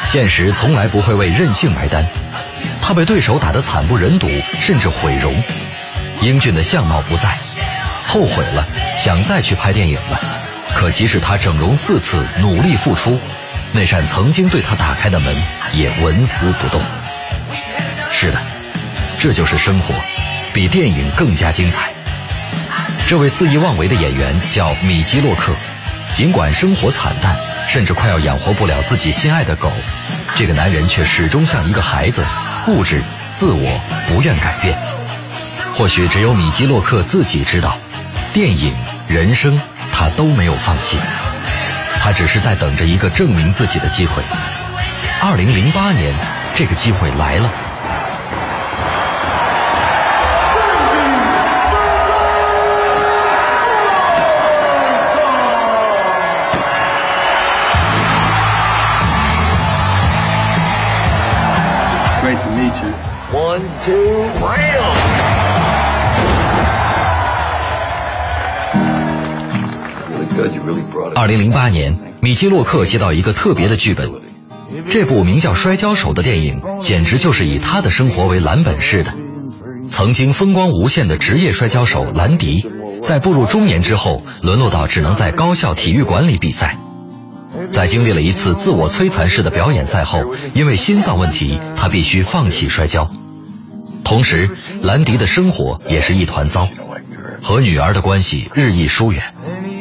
现实从来不会为任性买单，他被对手打得惨不忍睹，甚至毁容。英俊的相貌不在，后悔了，想再去拍电影了。可即使他整容四次，努力付出，那扇曾经对他打开的门也纹丝不动。是的，这就是生活，比电影更加精彩。这位肆意妄为的演员叫米基洛克，尽管生活惨淡，甚至快要养活不了自己心爱的狗，这个男人却始终像一个孩子，固执、自我，不愿改变。或许只有米基洛克自己知道，电影、人生，他都没有放弃，他只是在等着一个证明自己的机会。二零零八年，这个机会来了。二零零八年，米基洛克接到一个特别的剧本，这部名叫《摔跤手》的电影，简直就是以他的生活为蓝本似的。曾经风光无限的职业摔跤手兰迪，在步入中年之后，沦落到只能在高校体育馆里比赛。在经历了一次自我摧残式的表演赛后，因为心脏问题，他必须放弃摔跤。同时，兰迪的生活也是一团糟，和女儿的关系日益疏远。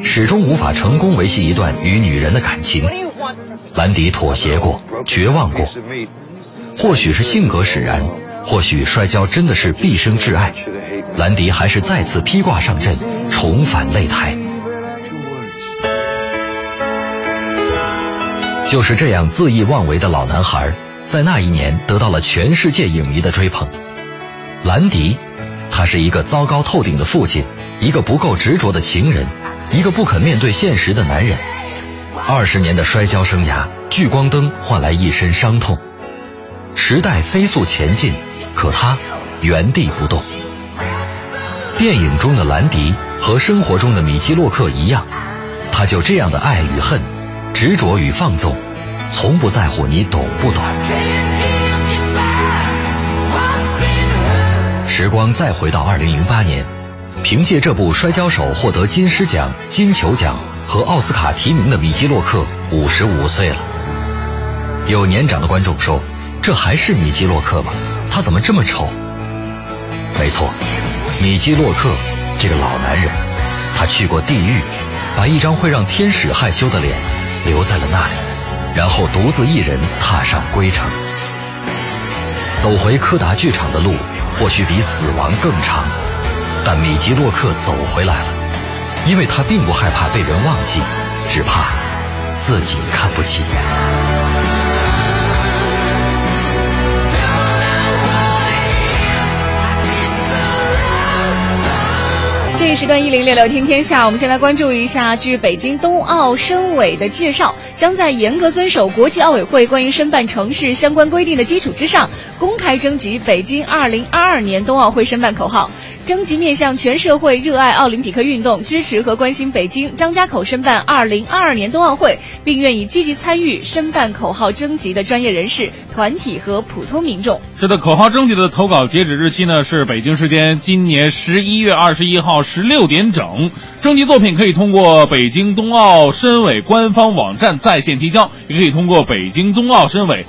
始终无法成功维系一段与女人的感情，兰迪妥协过，绝望过，或许是性格使然，或许摔跤真的是毕生挚爱，兰迪还是再次披挂上阵，重返擂台。就是这样恣意妄为的老男孩，在那一年得到了全世界影迷的追捧。兰迪，他是一个糟糕透顶的父亲，一个不够执着的情人。一个不肯面对现实的男人，二十年的摔跤生涯，聚光灯换来一身伤痛。时代飞速前进，可他原地不动。电影中的兰迪和生活中的米基洛克一样，他就这样的爱与恨，执着与放纵，从不在乎你懂不懂。时光再回到二零零八年。凭借这部《摔跤手》获得金狮奖、金球奖和奥斯卡提名的米基洛克五十五岁了。有年长的观众说：“这还是米基洛克吗？他怎么这么丑？”没错，米基洛克这个老男人，他去过地狱，把一张会让天使害羞的脸留在了那里，然后独自一人踏上归程，走回柯达剧场的路，或许比死亡更长。但米吉洛克走回来了，因为他并不害怕被人忘记，只怕自己看不起。这一时段一零六六听天下，我们先来关注一下，据北京冬奥申委的介绍，将在严格遵守国际奥委会关于申办城市相关规定的基础之上，公开征集北京二零二二年冬奥会申办口号。征集面向全社会热爱奥林匹克运动、支持和关心北京张家口申办2022年冬奥会，并愿意积极参与申办口号征集的专业人士、团体和普通民众。是的，口号征集的投稿截止日期呢是北京时间今年十一月二十一号十六点整。征集作品可以通过北京冬奥申委官方网站在线提交，也可以通过北京冬奥申委。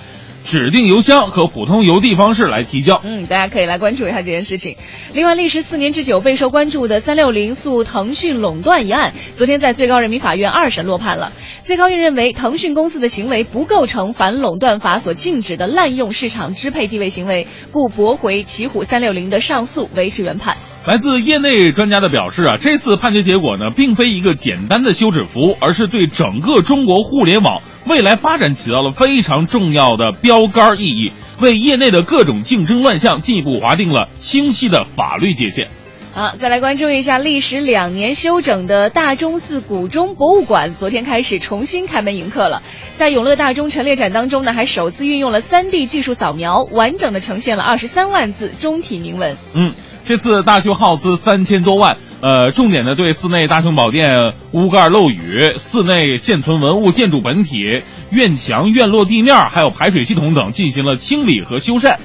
指定邮箱和普通邮递方式来提交。嗯，大家可以来关注一下这件事情。另外，历时四年之久、备受关注的三六零诉腾讯垄断一案，昨天在最高人民法院二审落判了。最高院认为，腾讯公司的行为不构成反垄断法所禁止的滥用市场支配地位行为，故驳回奇虎三六零的上诉，维持原判。来自业内专家的表示啊，这次判决结果呢，并非一个简单的休止符，而是对整个中国互联网未来发展起到了非常重要的标杆意义，为业内的各种竞争乱象进一步划定了清晰的法律界限。好，再来关注一下历时两年休整的大钟寺古钟博物馆，昨天开始重新开门迎客了。在永乐大钟陈列展当中呢，还首次运用了 3D 技术扫描，完整的呈现了二十三万字钟体铭文。嗯。这次大修耗资三千多万，呃，重点的对寺内大雄宝殿屋盖漏雨、寺内现存文物建筑本体、院墙、院落地面还有排水系统等进行了清理和修缮。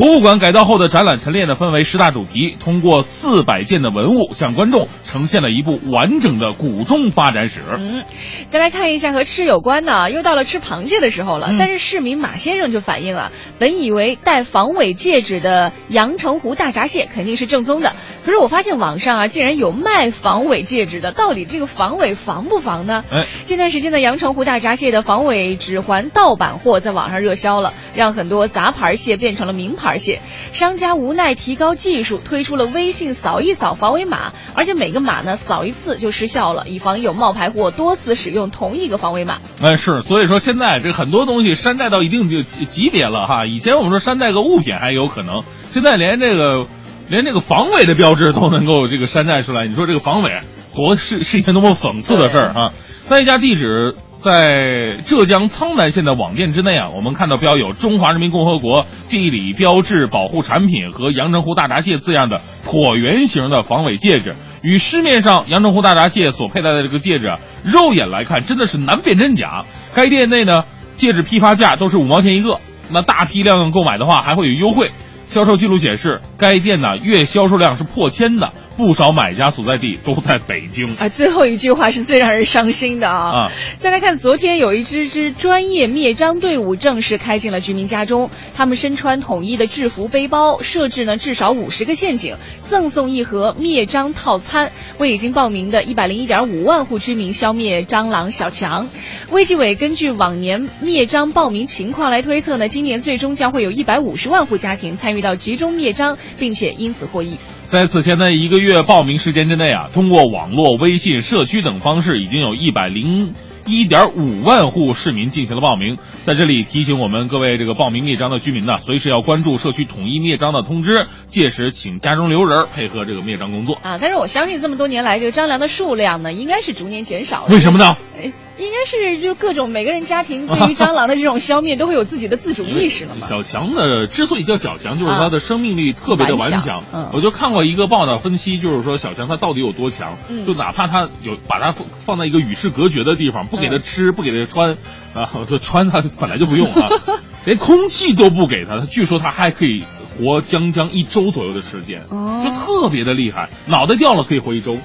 博物馆改造后的展览陈列呢，分为十大主题，通过四百件的文物，向观众呈现了一部完整的古钟发展史。嗯，再来看一下和吃有关的，又到了吃螃蟹的时候了。嗯但是市民马先生就反映啊，本以为戴防伪戒指的阳澄湖大闸蟹肯定是正宗的，可是我发现网上啊，竟然有卖防伪戒指的，到底这个防伪防不防呢？哎，近段时间的阳澄湖大闸蟹的防伪指环盗版货在网上热销了，让很多杂牌蟹变成了名牌蟹。商家无奈提高技术，推出了微信扫一扫防伪码，而且每个码呢扫一次就失效了，以防有冒牌货多次使用同一个防伪码。哎，是，所以说现在这很多东西山寨到一定就级级别了哈。以前我们说山寨个物品还有可能，现在连这个连这个防伪的标志都能够这个山寨出来，你说这个防伪多是是一件多么讽刺的事儿啊！在一家地址在浙江苍南县的网店之内啊，我们看到标有“中华人民共和国地理标志保护产品”和“阳澄湖大闸蟹”字样的椭圆形的防伪戒指，与市面上阳澄湖大闸蟹所佩戴的这个戒指，肉眼来看真的是难辨真假。该店内呢，戒指批发价都是五毛钱一个，那大批量购买的话还会有优惠。销售记录显示，该店呢月销售量是破千的，不少买家所在地都在北京。啊，最后一句话是最让人伤心的啊！啊再来看，昨天有一支支专业灭蟑队伍正式开进了居民家中，他们身穿统一的制服背包，设置呢至少五十个陷阱，赠送一盒灭蟑套餐，为已经报名的一百零一点五万户居民消灭蟑螂小强。卫计委根据往年灭蟑报名情况来推测呢，今年最终将会有一百五十万户家庭参与到集中灭蟑，并且因此获益。在此前的一个月报名时间之内啊，通过网络、微信、社区等方式，已经有一百零一点五万户市民进行了报名。在这里提醒我们各位这个报名灭蟑的居民呢，随时要关注社区统一灭蟑的通知，届时请家中留人配合这个灭蟑工作。啊，但是我相信这么多年来，这个蟑螂的数量呢，应该是逐年减少的。为什么呢？哎，应该是就各种每个人家庭对于蟑螂的这种消灭都会有自己的自主意识了嘛。小强的之所以叫小强，就是他的生命力特别的顽顽强。嗯我就看过一个报道分析，就是说小强他到底有多强，嗯就哪怕他有把它放放在一个与世隔绝的地方，不给它嗯吃，不给它穿，啊，就穿它本来就不用啊，连空气都不给它，它据说它还可以活将将一周左右的时间，哦就特别的厉害，脑袋掉了可以活一周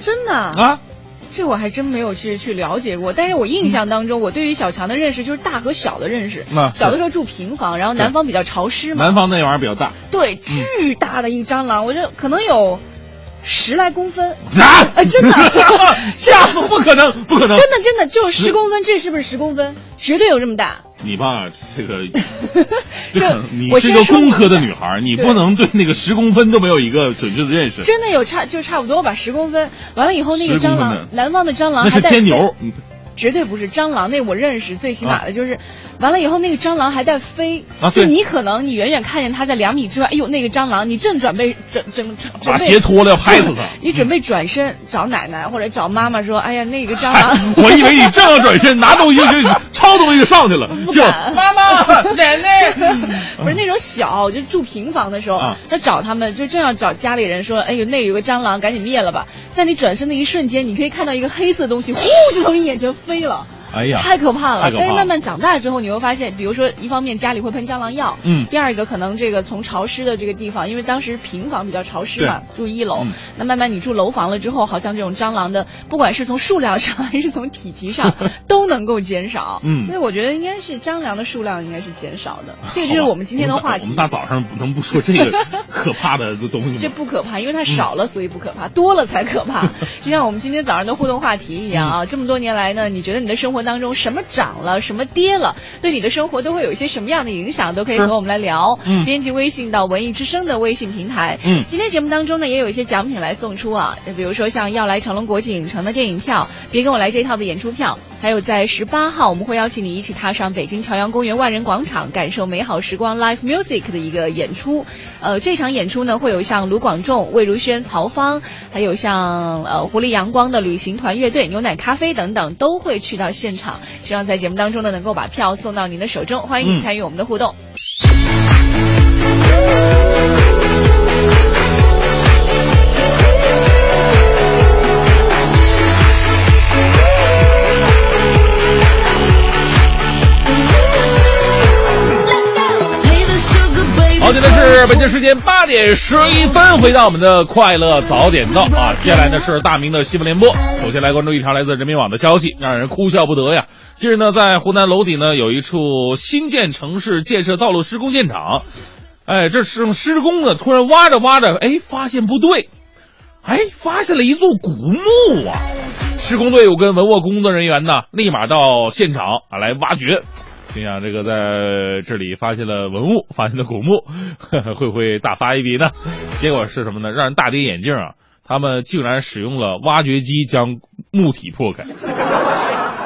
真的啊？啊。这我还真没有去去了解过，但是我印象当中，我对于小强的认识就是大和小的认识。那小的时候住平房，然后南方比较潮湿嘛，南方那玩意儿比较大，对，巨大的一蟑螂，我这可能有十来公分。啊哎，真的，吓死！不可能，不可能！真的真的就十十公分，这是不是十公分？绝对有这么大。你吧，这个，这你我是一个工科的女孩，你不能对那个十公分都没有一个准确的认识。真的有差就差不多吧，十公分。完了以后，那个蟑螂，南方的蟑螂那还带飞是天牛，嗯绝对不是蟑螂，那我认识，最起码啊。的就是，完了以后那个蟑螂还在飞，啊就你可能你远远看见它在两米之外，哎呦那个蟑螂，你正准备准准准准把鞋脱了要拍死他。你准备转身找奶奶或者找妈妈说，哎呀那个蟑螂，我以为你正要转身拿东西就抄东西就上去了，就敢。妈妈 奶奶，不是那种小，就住平房的时候，啊。他找他们就正要找家里人说，哎呦那有个蟑螂，赶紧灭了吧。在你转身的一瞬间，你可以看到一个黑色东西，呼就从你眼前飞了。哎呀，太可怕了！但是慢慢长大之后，你会发现，比如说，一方面家里会喷蟑螂药，嗯第二个可能这个从潮湿的这个地方，因为当时平房比较潮湿嘛，住一楼，嗯那慢慢你住楼房了之后，好像这种蟑螂的，不管是从数量上还是从体积上，都能够减少。嗯所以我觉得应该是蟑螂的数量应该是减少的。这就是我们今天的话题我们。大早上不能不说这个 可怕的东西这？不可怕，因为它少了，所以不可怕；多了才可怕。就像我们今天早上的互动话题一样啊，这么多年来呢，你觉得你的生活活当中什么涨了，什么跌了，对你的生活都会有一些什么样的影响，都可以和我们来聊。嗯编辑微信到文艺之声的微信平台。嗯今天节目当中呢，也有一些奖品来送出啊，比如说像要来成龙国际影城的电影票，别跟我来这套的演出票，还有在十八号我们会邀请你一起踏上北京朝阳公园万人广场，感受美好时光 Live Music 的一个演出。呃，这场演出呢，会有像卢广仲、魏如萱、曹芳，还有像呃狐狸阳光的旅行团乐队、牛奶咖啡等等，都会去到现场。希望在节目当中呢，能够把票送到您的手中，欢迎你嗯参与我们的互动。好，是北京时间八点十一分，回到我们的快乐早点到啊！接下来呢是大明的新闻联播。首先来关注一条来自人民网的消息，让人哭笑不得呀。近日呢，在湖南娄底呢有一处新建城市建设道路施工现场，哎，这是施工呢，突然挖着挖着，哎，发现不对，哎，发现了一座古墓啊！施工队伍跟文物工作人员呢，立马到现场啊来挖掘。心想这个在这里发现了文物，发现了古墓，呵 呵会不会大发一笔呢？结果是什么呢？让人大跌眼镜啊！他们竟然使用了挖掘机将墓体破开，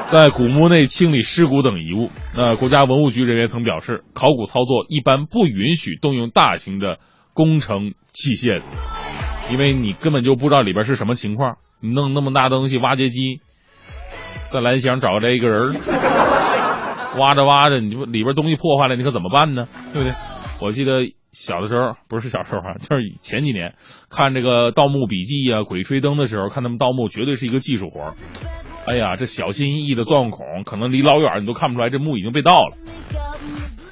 在古墓内清理尸骨等遗物。那国家文物局人员曾表示，考古操作一般不允许动用大型的工程器械，因为你根本就不知道里边是什么情况。你弄那么大东西，挖掘机在蓝翔找这一个人儿。挖着挖着，你不里边东西破坏了，你可怎么办呢？对不对？我记得小的时候，不是小时候啊，就是前几年看这个《盗墓笔记》啊，《鬼吹灯》的时候，看他们盗墓绝对是一个技术活儿。哎呀，这小心翼翼的钻孔，可能离老远你都看不出来这墓已经被盗了。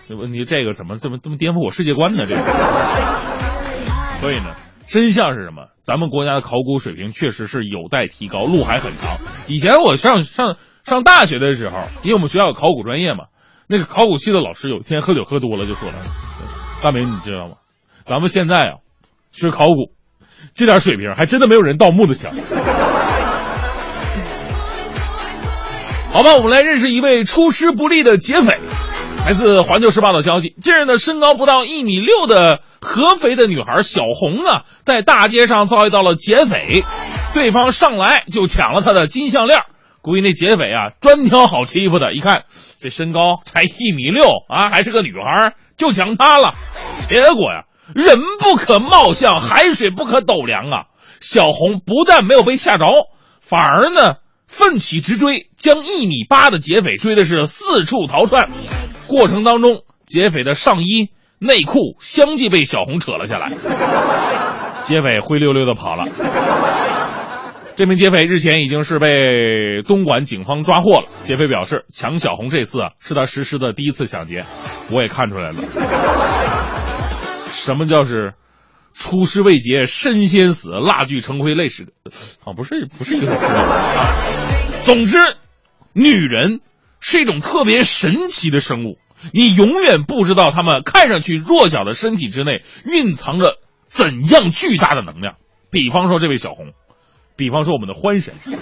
这问题，这个怎么这么这么颠覆我世界观呢？这个，所以呢，真相是什么？咱们国家的考古水平确实是有待提高，路还很长。以前我上上。上大学的时候，因为我们学校有考古专业嘛，那个考古系的老师有一天喝酒喝多了，就说了：“大明，你知道吗？咱们现在啊，学考古，这点水平还真的没有人盗墓的强。”好吧，我们来认识一位出师不利的劫匪。来自《环球时报》的消息，近日呢，身高不到一米六的合肥的女孩小红啊，在大街上遭遇到了劫匪，对方上来就抢了她的金项链。估计那劫匪啊，专挑好欺负的。一看这身高才一米六啊，还是个女孩，就抢她了。结果呀，人不可貌相，海水不可斗量啊！小红不但没有被吓着，反而呢奋起直追，将一米八的劫匪追的是四处逃窜。过程当中，劫匪的上衣、内裤相继被小红扯了下来，劫匪灰溜溜的跑了。这名劫匪日前已经是被东莞警方抓获了。劫匪表示，抢小红这次啊是他实施的第一次抢劫，我也看出来了。什么叫是出师未捷身先死，蜡炬成灰泪始啊？不是不是一个啊。总之，女人是一种特别神奇的生物，你永远不知道她们看上去弱小的身体之内蕴藏着怎样巨大的能量。比方说这位小红。比方说我们的欢神，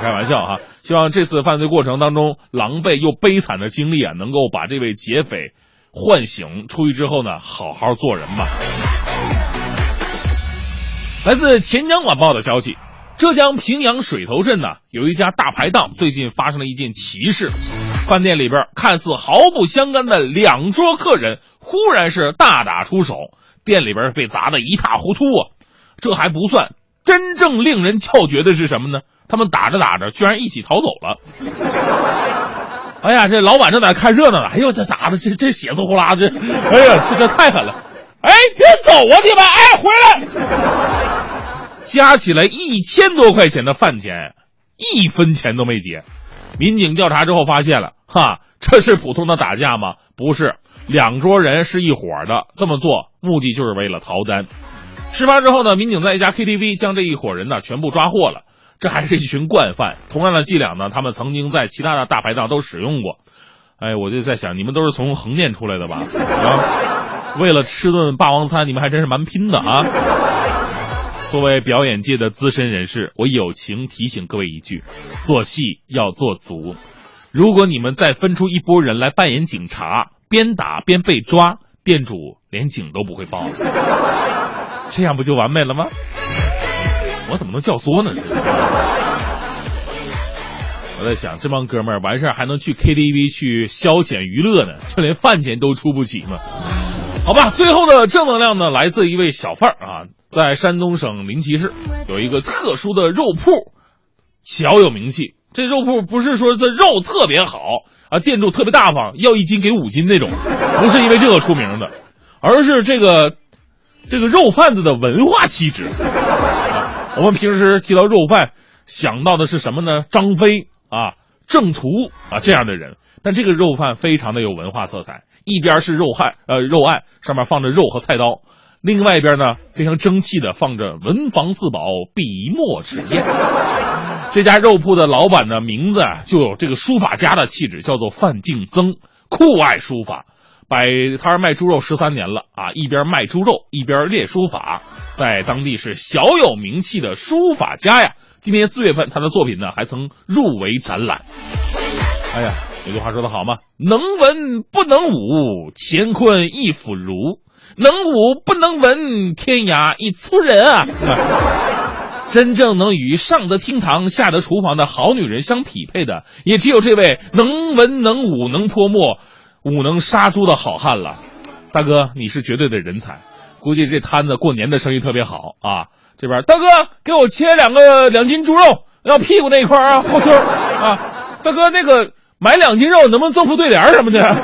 开玩笑哈，希望这次犯罪过程当中狼狈又悲惨的经历啊，能够把这位劫匪唤醒，出狱之后呢，好好做人吧。来自钱江晚报的消息，浙江平阳水头镇呢有一家大排档，最近发生了一件奇事，饭店里边看似毫不相干的两桌客人，忽然是大打出手，店里边被砸得一塌糊涂啊！这还不算。真正令人窍绝的是什么呢？他们打着打着，居然一起逃走了。哎呀，这老板正在看热闹呢。哎呦，这打的这这血丝呼啦，这，哎呀，这这太狠了！哎，别走啊，你们！哎，回来！加起来一千多块钱的饭钱，一分钱都没结。民警调查之后发现了，哈，这是普通的打架吗？不是，两桌人是一伙的，这么做目的就是为了逃单。事发之后呢，民警在一家 KTV 将这一伙人呢全部抓获了。这还是一群惯犯，同样的伎俩呢，他们曾经在其他的大排档都使用过。哎，我就在想，你们都是从横店出来的吧？啊，为了吃顿霸王餐，你们还真是蛮拼的啊！作为表演界的资深人士，我友情提醒各位一句：做戏要做足。如果你们再分出一拨人来扮演警察，边打边被抓，店主连警都不会报，这样不就完美了吗？我怎么能教唆呢？我在想，这帮哥们儿完事儿还能去 KTV 去消遣娱乐呢，就连饭钱都出不起吗？好吧，最后的正能量呢，来自一位小贩儿啊，在山东省临沂市有一个特殊的肉铺，小有名气。这肉铺不是说这肉特别好啊，店主特别大方，要一斤给五斤那种，不是因为这个出名的，而是这个这个肉贩子的文化气质。我们平时提到肉贩，想到的是什么呢？张飞啊，郑屠啊这样的人，但这个肉贩非常的有文化色彩，一边是肉案呃肉案，上面放着肉和菜刀。另外一边呢，非常争气的放着文房四宝、笔墨纸砚。这家肉铺的老板的名字啊，就有这个书法家的气质，叫做范敬增，酷爱书法，摆摊卖猪肉十三年了啊，一边卖猪肉一边练书法，在当地是小有名气的书法家呀。今年四月份，他的作品呢还曾入围展览。哎呀，有句话说得好嘛，能文不能武，乾坤一腐儒。能武不能文，天涯一粗人啊！真正能与上得厅堂、下得厨房的好女人相匹配的，也只有这位能文能武、能泼墨、武能杀猪的好汉了。大哥，你是绝对的人才，估计这摊子过年的生意特别好啊！这边大哥，给我切两个两斤猪肉，要屁股那一块啊，后胸啊！大哥，那个买两斤肉能不能赠副对联什么的？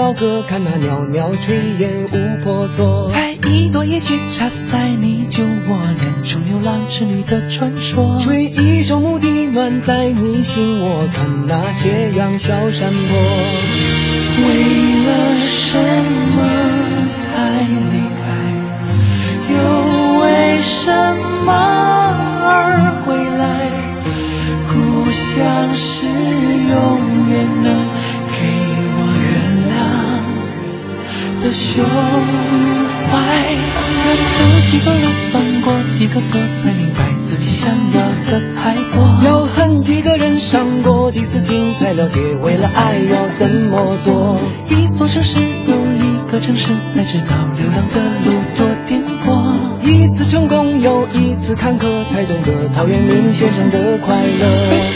唱一支老歌，看那袅袅炊烟无婆娑。采一朵野菊，插在你酒窝，练出牛郎织女的传说。吹一首牧笛，暖在你心窝，看那斜阳小山坡。为了什么才离开？又为什么而回来？故乡是胸怀。要走几个路，犯过几个错，才明白自己想要的太多。要恨几个人，伤过几次心，才了解为了爱要怎么做。一座城市又一个城市，才知道流浪的路多颠簸。一次成功又一次坎坷，才懂得陶渊明先生的快乐。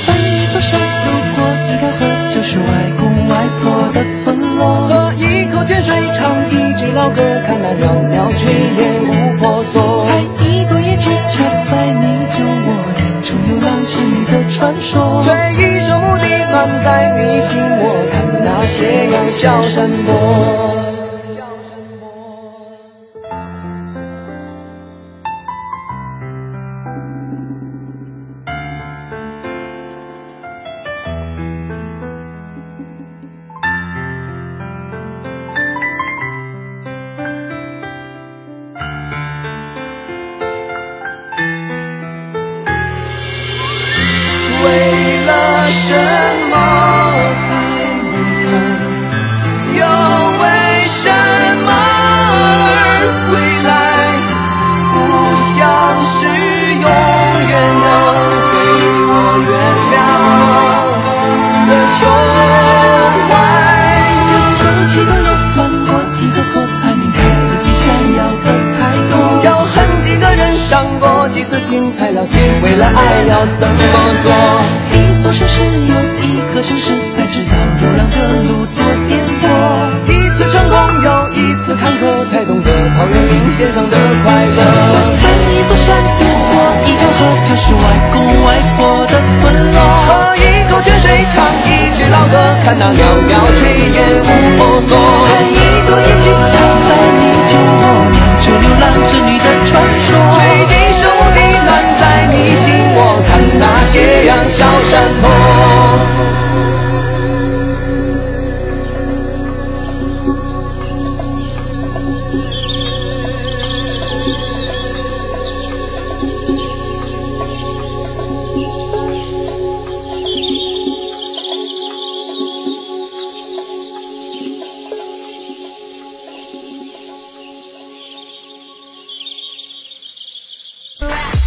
那袅袅炊烟无婆娑。采一朵野菊，插在你酒窝，练出牛郎织女的传说。追一首牧笛，满载你心窝，看那斜阳小山坡。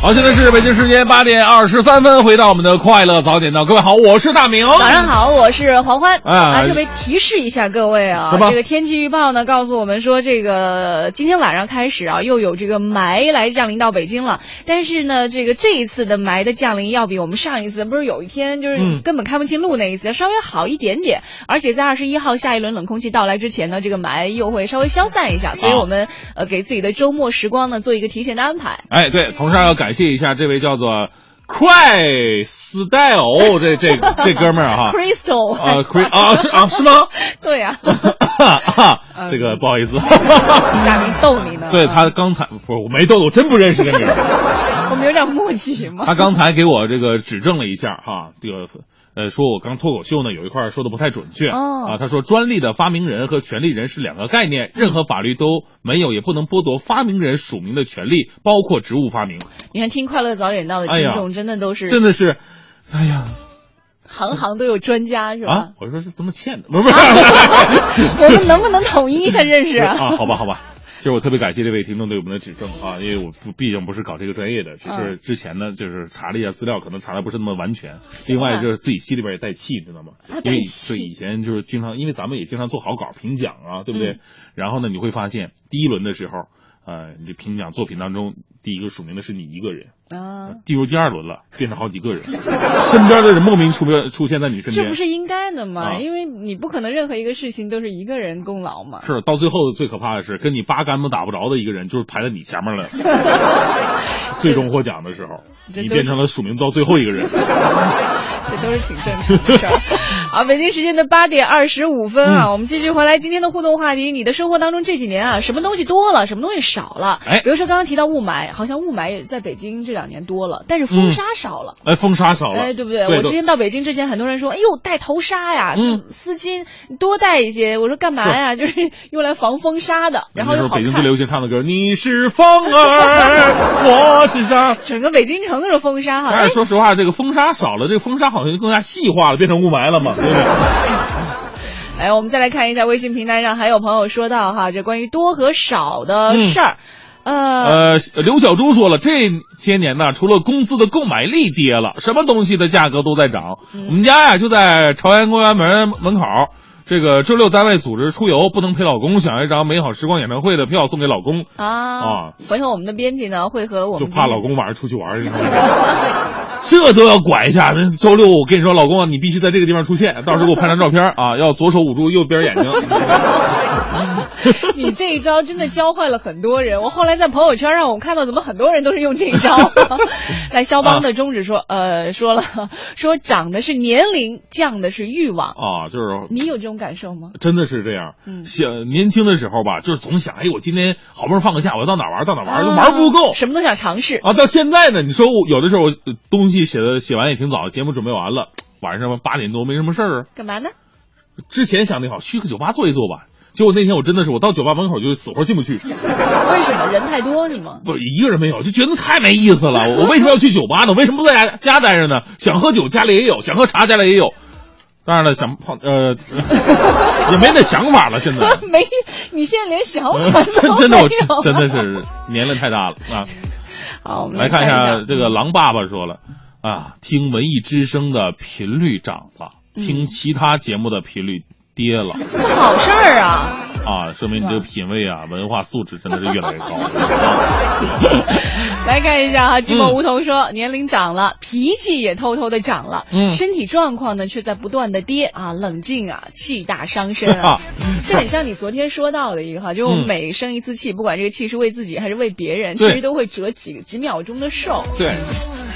好，现在是北京时间八点二十三分，回到我们的快乐早点到，各位好，我是大明。早上好，我是黄欢。啊啊，特别提示一下各位啊这个天气预报呢告诉我们说，这个今天晚上开始啊，又有这个霾来降临到北京了。但是呢，这个这一次的霾的降临要比我们上一次不是有一天就是嗯根本看不清路那一次、稍微好一点点，而且在二十一号下一轮冷空气到来之前呢，这个霾又会稍微消散一下，所以啊我们呃给自己的周末时光呢做一个提前的安排。哎，对，同时还要感谢一下这位叫做快 style 这这这哥们儿哈。Crystal 啊，Chris 啊是啊是吗？对呀、啊，这个不好意思，咋没逗你呢。对他刚才不是我没逗，我真不认识这。我们有点默契行吗？他刚才给我这个指正了一下哈，这个呃说我刚脱口秀呢有一块说的不太准确哦啊，他说专利的发明人和权利人是两个概念，任何法律都没有也不能剥夺发明人署名的权利，包括职务发明。你看，听快乐早点到的听众真的都是真的是，哎呀行行都有专家是吧？啊，我说是这么欠的，不是不是。我们能不能统一一下认识啊，好吧，好吧。其实我特别感谢这位听众对我们的指正啊，因为我不毕竟不是搞这个专业的，只嗯是之前呢就是查了一下资料，可能查的不是那么完全。另外就是自己心里边也带气，知道吗？啊因为带气对以前就是经常，因为咱们也经常做好稿评奖啊，对不对？嗯然后呢，你会发现第一轮的时候，呃，你这评奖作品当中第一个署名的是你一个人，啊，进入第二轮了，变成好几个人，身边的人莫名出现出现在你身边这不。是应该的吗？啊因为你不可能任何一个事情都是一个人功劳嘛。是，到最后最可怕的是，跟你八竿子打不着的一个人，就是排在你前面了。最终获奖的时候，你变成了署名到最后一个人。这都是挺正常的事儿。好，北京时间的八点二十五分啊，嗯我们继续回来今天的互动话题。你的生活当中这几年啊，什么东西多了，什么东西少了？哎比如说刚刚提到雾霾，好像雾霾在北京这两年多了，但是风沙少了。哎，风沙少了，哎，对不对？对我之前到北京之前，很多人说：“哎呦，戴头纱呀，嗯丝巾多带一些。”我说：“干嘛呀？就是用来防风沙的，然后又好看那时候北京最。流行唱的歌，你是风儿，我是沙。整个北京城都是风沙哈。但哎是说实话，这个风沙少了，这个风沙好像就更加细化了，变成雾霾了嘛，对不对？哎，我们再来看一下微信平台上还有朋友说到哈，这关于多和少的事儿。呃，呃，刘小猪说了，这些年呢，除了工资的购买力跌了，什么东西的价格都在涨。嗯我们家呀就在朝阳公园门门口，这个周六单位组织出游，不能陪老公，想要一张美好时光演唱会的票送给老公，啊啊回头我们的编辑呢会和我就怕老公晚上出去玩？这都要管一下。周六我跟你说，老公啊，你必须在这个地方出现，到时候给我拍张照片啊，要左手捂住右边眼睛。你这一招真的教坏了很多人。我后来在朋友圈上我看到，怎么很多人都是用这一招？来，肖邦的中指说，呃，说了，说长的是年龄，降的是欲望。啊，就是你有这种感受吗？真的是这样。嗯想年轻的时候吧，就是总想，哎，我今天好不容易放个假，我要到哪玩到哪玩儿，就啊玩不够。什么都想尝试。啊，到现在呢，你说我有的时候我东西写的写完也挺早，节目准备完了，晚上八点多没什么事儿啊。干嘛呢？之前想的好，去个酒吧坐一坐吧。结果那天我真的是，我到酒吧门口就死活进不去，为什么人太多是吗？不一个人没有，就觉得太没意思了。我为什么要去酒吧呢？为什么不在家家待着呢？想喝酒家里也有，想喝茶家里也有。当然了，想泡呃 也没那想法了。现在 没，你现在连想法都 真真的我没有真的是年龄太大了啊。好，我们来看一看下这个狼爸爸说了啊，听文艺之声的频率涨了，嗯听其他节目的频率跌了这好事儿啊！啊，说明你这个品味啊、文化素质真的是越来越高。来看一下哈，寂寞嗯梧桐说，年龄长了，脾气也偷偷的长了，嗯身体状况呢却在不断的跌啊，冷静啊，气大伤身啊，这很像你昨天说到的一个哈，就每生一次气，不管这个气是为自己还是为别人，其实都会折几几秒钟的寿。对，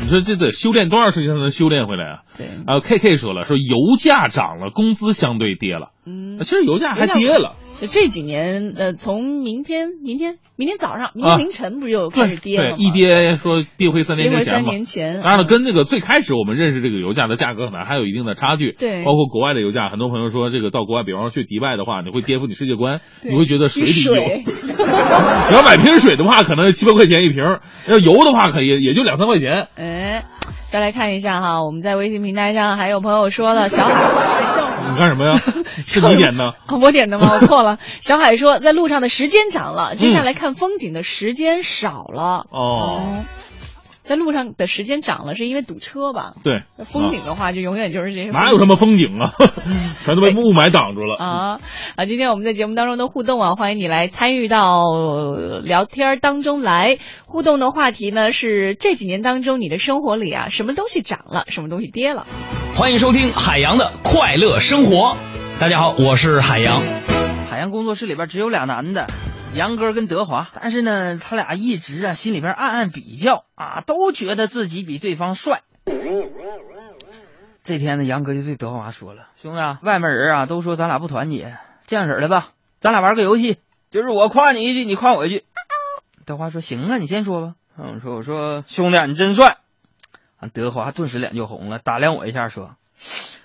你说这得修炼多长时间才能修炼回来啊？对，啊，K K 说了，说油价涨了，工资相对跌了。嗯其实油价还跌了。就这几年，呃，从明天、明天、明天早上、明啊天凌晨不是就开始跌了吗？，对一跌说跌回三年前嘛。年前。当然了，跟这个最开始我们认识这个油价的价格可能还有一定的差距。对包括国外的油价，很多朋友说这个到国外，比方说去迪拜的话，你会颠覆你世界观，你会觉得水里水有。你要买瓶水的话，可能七八块钱一瓶；要油的话，可也也就两三块钱。哎，再来看一下哈，我们在微信平台上还有朋友说了，小海你干什么呀？是你点的？哦，我点的吗？我错了。小海说，在路上的时间长了，接嗯下来看风景的时间少了。哦，在路上的时间长了，是因为堵车吧？对，风景的话，就永远就是这些。哪有什么风景啊？全都被雾霾挡住了。啊啊！今天我们在节目当中的互动啊，欢迎你来参与到聊天当中来。互动的话题呢是这几年当中你的生活里啊，什么东西涨了，什么东西跌了？欢迎收听海洋的快乐生活。大家好，我是海洋。海洋工作室里边只有俩男的，杨哥跟德华。但是呢，他俩一直啊心里边暗暗比较啊，都觉得自己比对方帅。这天呢，杨哥就对德华说了：“兄弟，啊外面人啊都说咱俩不团结，这样式的吧，咱俩玩个游戏，就是我夸你一句，你夸我一句。”德华说：“行啊，你先说吧。”嗯，说我说兄弟，你真帅。德华顿时脸就红了，打量我一下说：“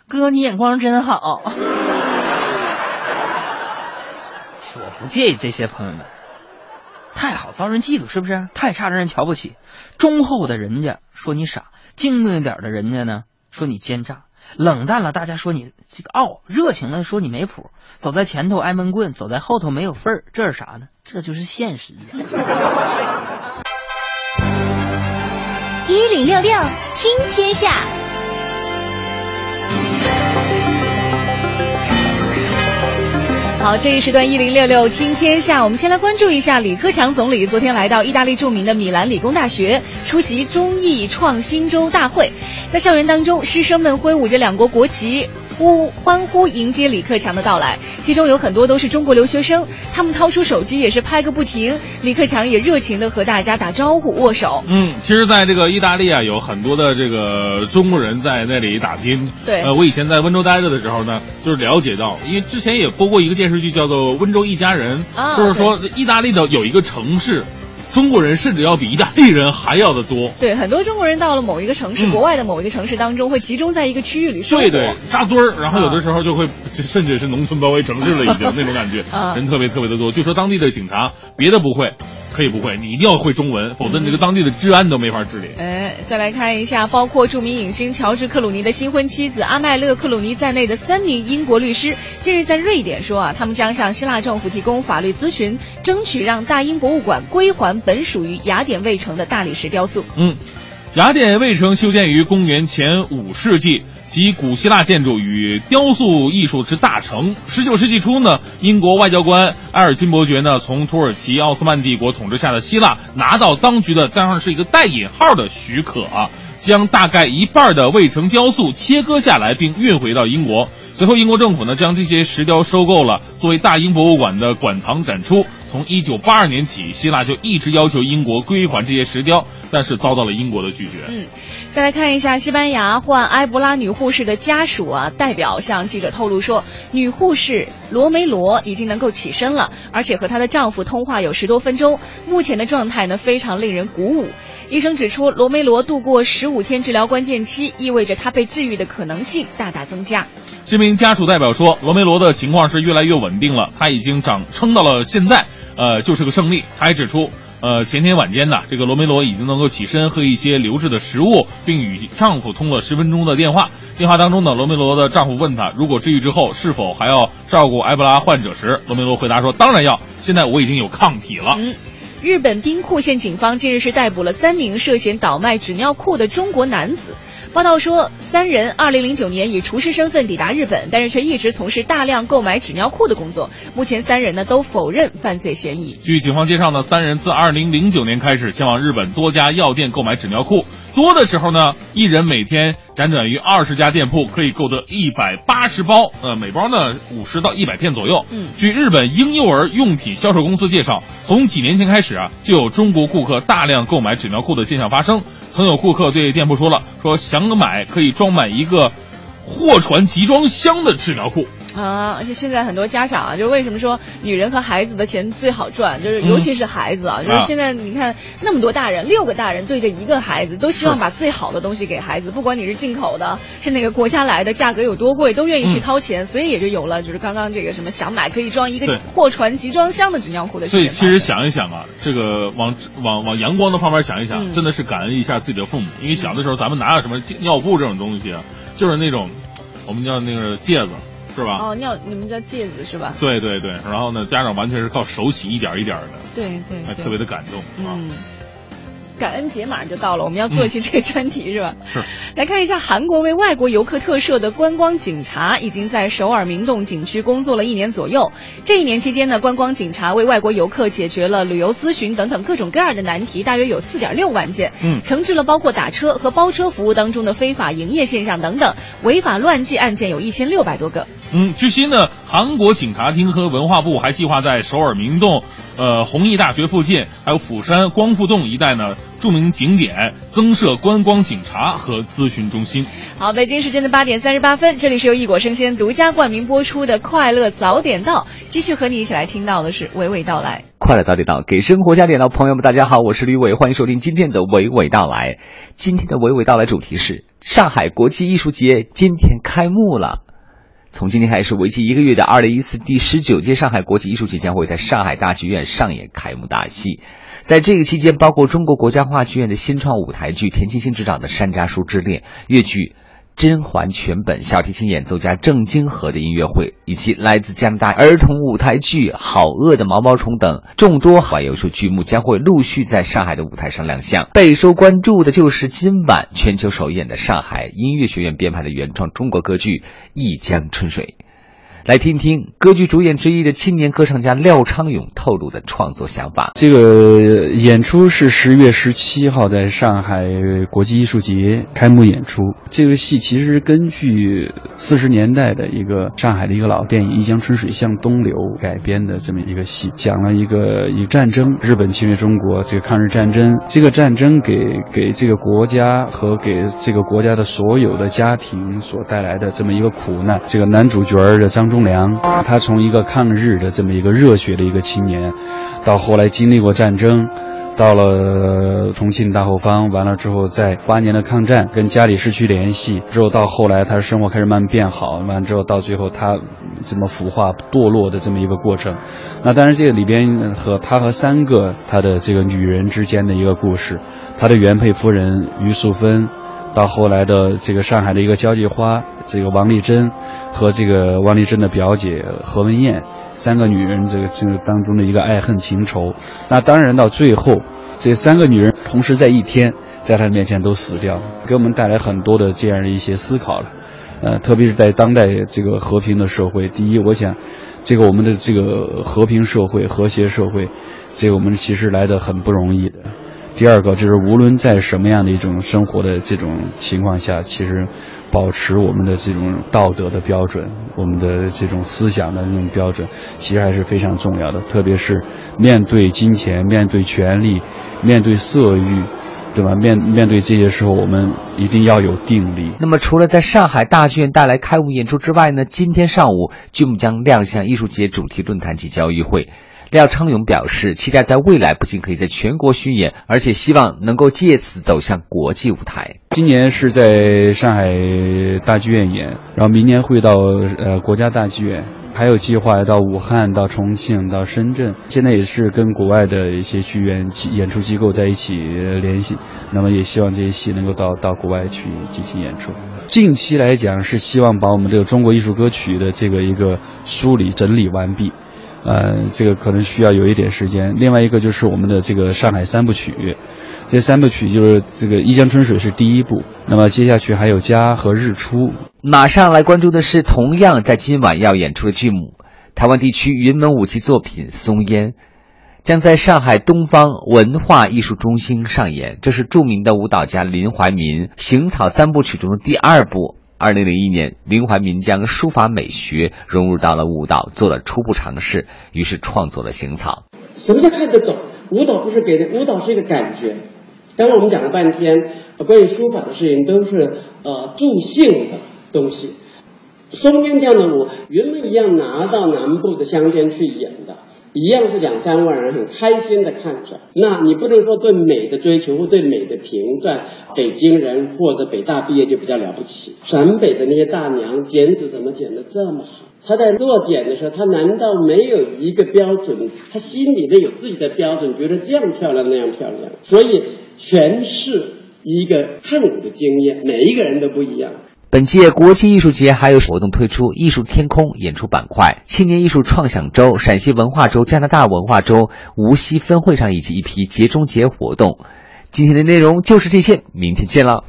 哥，你眼光真好。”我不介意这些，朋友们，太好遭人嫉妒是不是？太差让人瞧不起。忠厚的人家说你傻，精明点的人家呢说你奸诈，冷淡了大家说你这个傲，热情的说你没谱。走在前头挨闷棍，走在后头没有份儿，这是啥呢？这就是现实。六六听天下。好，这一时段一零六六听天下，我们先来关注一下李克强总理昨天来到意大利著名的米兰理工大学出席中意创新周大会，在校园当中，师生们挥舞着两国国旗。呼欢呼迎接李克强的到来，其中有很多都是中国留学生，他们掏出手机也是拍个不停。李克强也热情的和大家打招呼、握手。嗯，其实，在这个意大利啊，有很多的这个中国人在那里打拼。对，呃，我以前在温州待着的时候呢，就是了解到，因为之前也播过一个电视剧，叫做《温州一家人》，就是说意大利的有一个城市。中国人甚至要比意大利人还要的多。对，很多中国人到了某一个城市，国外的某一个城市当中，会集中在一个区域里生活。对对，扎堆儿，然后有的时候就会，甚至是农村包围城市了，已经 那种感觉，人特别特别的多。据说当地的警察，别的不会。可以不会，你一定要会中文，否则你这个当地的治安都没法治理。哎，再来看一下，包括著名影星乔治·克鲁尼的新婚妻子阿麦勒·克鲁尼在内的三名英国律师，近日在瑞典说啊，他们将向希腊政府提供法律咨询，争取让大英博物馆归还本属于雅典卫城的大理石雕塑。嗯，雅典卫城修建于公元前五世纪。及古希腊建筑与雕塑艺术之大成。十九世纪初呢，英国外交官埃尔金伯爵呢，从土耳其奥斯曼帝国统治下的希腊拿到当局的当然是一个带引号的许可，将大概一半的卫城雕塑切割下来并运回到英国。随后，英国政府呢将这些石雕收购了，作为大英博物馆的馆藏展出。从一九八二年起，希腊就一直要求英国归还这些石雕，但是遭到了英国的拒绝。嗯。再来看一下，西班牙患埃博拉女护士的家属啊，代表向记者透露说，女护士罗梅罗已经能够起身了，而且和她的丈夫通话有十多分钟，目前的状态呢非常令人鼓舞。医生指出，罗梅罗度过十五天治疗关键期，意味着她被治愈的可能性大大增加。这名家属代表说，罗梅罗的情况是越来越稳定了，她已经长撑到了现在，呃，就是个胜利。他还指出。呃，前天晚间呢，这个罗梅罗已经能够起身喝一些流质的食物，并与丈夫通了十分钟的电话。电话当中呢，罗梅罗的丈夫问她，如果治愈之后是否还要照顾埃博拉患者时，罗梅罗回答说：“当然要，现在我已经有抗体了。”嗯，日本兵库县警方近日是逮捕了三名涉嫌倒卖纸尿裤的中国男子。报道说，三人二零零九年以厨师身份抵达日本，但是却一直从事大量购买纸尿裤的工作。目前，三人呢都否认犯罪嫌疑。据警方介绍呢，三人自二零零九年开始前往日本多家药店购买纸尿裤。多的时候呢，一人每天辗转于二十家店铺，可以购得一百八十包，呃，每包呢五十到一百片左右。嗯，据日本婴幼儿用品销售公司介绍，从几年前开始啊，就有中国顾客大量购买纸尿裤的现象发生。曾有顾客对店铺说了，说想买可以装满一个货船集装箱的纸尿裤。啊，而且现在很多家长啊，就为什么说女人和孩子的钱最好赚，就是尤其是孩子啊，就是现在你看那么多大人，六个大人对着一个孩子，都希望把最好的东西给孩子，不管你是进口的，是哪个国家来的，价格有多贵，都愿意去掏钱，所以也就有了就是刚刚这个什么想买可以装一个货船集装箱的纸尿裤的。所以其实想一想啊，这个往往往阳光的方面想一想，真的是感恩一下自己的父母，因为小的时候咱们哪有什么尿布这种东西啊，就是那种我们叫那个戒指。是吧？哦，尿你们叫戒子是吧？对对对，然后呢，家长完全是靠手洗一点一点的，对对，还特别的感动嗯，感恩节马上就到了，我们要做一期这个专题、是吧？是。来看一下，韩国为外国游客特设的观光警察已经在首尔明洞景区工作了一年左右。这一年期间呢，观光警察为外国游客解决了旅游咨询等等各种各样的难题，大约有四点六万件。嗯，惩治了包括打车和包车服务当中的非法营业现象等等，违法乱纪案件有一千六百多个。嗯，据悉呢，韩国警察厅和文化部还计划在首尔明洞、呃弘毅大学附近，还有釜山光复洞一带呢著名景点增设观光警察和咨询中心。好，北京时间的八点三十八分，这里是由一果生鲜独家冠名播出的《快乐早点到》，继续和你一起来听到的是娓娓道来。快乐早点到，给生活加点到，朋友们大家好，我是吕伟，欢迎收听今天的娓娓道来。今天的娓娓道来主题是上海国际艺术节今天开幕了。从今天开始，为期一个月的二零一四第十九届上海国际艺术节将会在上海大剧院上演开幕大戏。在这个期间，包括中国国家话剧院的新创舞台剧田沁鑫执导的《山楂树之恋》，越剧。甄嬛全本小提琴演奏家郑金河的音乐会，以及来自加拿大儿童舞台剧《好饿的毛毛虫》等众多华优秀剧目将会陆续在上海的舞台上亮相。备受关注的就是今晚全球首演的上海音乐学院编排的原创中国歌剧《一江春水》。来听听歌剧主演之一的青年歌唱家廖昌永透露的创作想法。这个演出是十月十七号在上海国际艺术节开幕演出。这个戏其实根据四十年代的一个上海的一个老电影《一江春水向东流》改编的这么一个戏，讲了一个一个战争，日本侵略中国这个抗日战争，这个战争给给这个国家和给这个国家的所有的家庭所带来的这么一个苦难。这个男主角的张忠忠良，他从一个抗日的这么一个热血的一个青年，到后来经历过战争，到了重庆大后方，完了之后在八年的抗战跟家里失去联系之后，到后来他生活开始慢慢变好，完了之后到最后他怎么腐化堕落的这么一个过程。那当然这个里边和他和三个他的这个女人之间的一个故事，他的原配夫人于素芬。到后来的这个上海的一个交际花，这个王丽珍和这个王丽珍的表姐何文艳三个女人这个这个当中的一个爱恨情仇。那当然到最后，这三个女人同时在一天在他面前都死掉，给我们带来很多的这样的一些思考了。呃，特别是在当代这个和平的社会，第一，我想这个我们的这个和平社会、和谐社会，这个我们其实来的很不容易的。第二个就是，无论在什么样的一种生活的这种情况下，其实保持我们的这种道德的标准，我们的这种思想的那种标准，其实还是非常重要的。特别是面对金钱、面对权力、面对色欲，对吧？面面对这些时候，我们一定要有定力。那么，除了在上海大剧院带来开幕演出之外呢，今天上午剧目将亮相艺术节主题论坛及交易会。廖昌永表示，期待在未来不仅可以在全国巡演，而且希望能够借此走向国际舞台。今年是在上海大剧院演，然后明年会到呃国家大剧院，还有计划到武汉、到重庆、到深圳。现在也是跟国外的一些剧院、演出机构在一起联系，那么也希望这些戏能够到到国外去进行演出。近期来讲，是希望把我们这个中国艺术歌曲的这个一个梳理整理完毕。呃，这个可能需要有一点时间。另外一个就是我们的这个上海三部曲，这三部曲就是这个《一江春水》是第一部，那么接下去还有《家》和《日出》。马上来关注的是同样在今晚要演出的剧目，台湾地区云门舞集作品《松烟》，将在上海东方文化艺术中心上演。这是著名的舞蹈家林怀民《行草三部曲》中的第二部。二零零一年，林怀民将书法美学融入到了舞蹈，做了初步尝试，于是创作了《行草》。什么叫看得懂？舞蹈不是给的，舞蹈是一个感觉。刚刚我们讲了半天，关于书法的事情都是呃助兴的东西。松烟这样的舞，原本一样拿到南部的乡间去演的。一样是两三万人很开心的看着，那你不能说对美的追求或对美的评断，北京人或者北大毕业就比较了不起。陕北的那些大娘剪纸怎么剪的这么好？她在落剪的时候，她难道没有一个标准？她心里面有自己的标准，觉得这样漂亮那样漂亮，所以全是一个看舞的经验，每一个人都不一样。本届国际艺术节还有活动推出“艺术天空”演出板块、青年艺术创想周、陕西文化周、加拿大文化周、无锡分会上以及一批节中节活动。今天的内容就是这些，明天见了。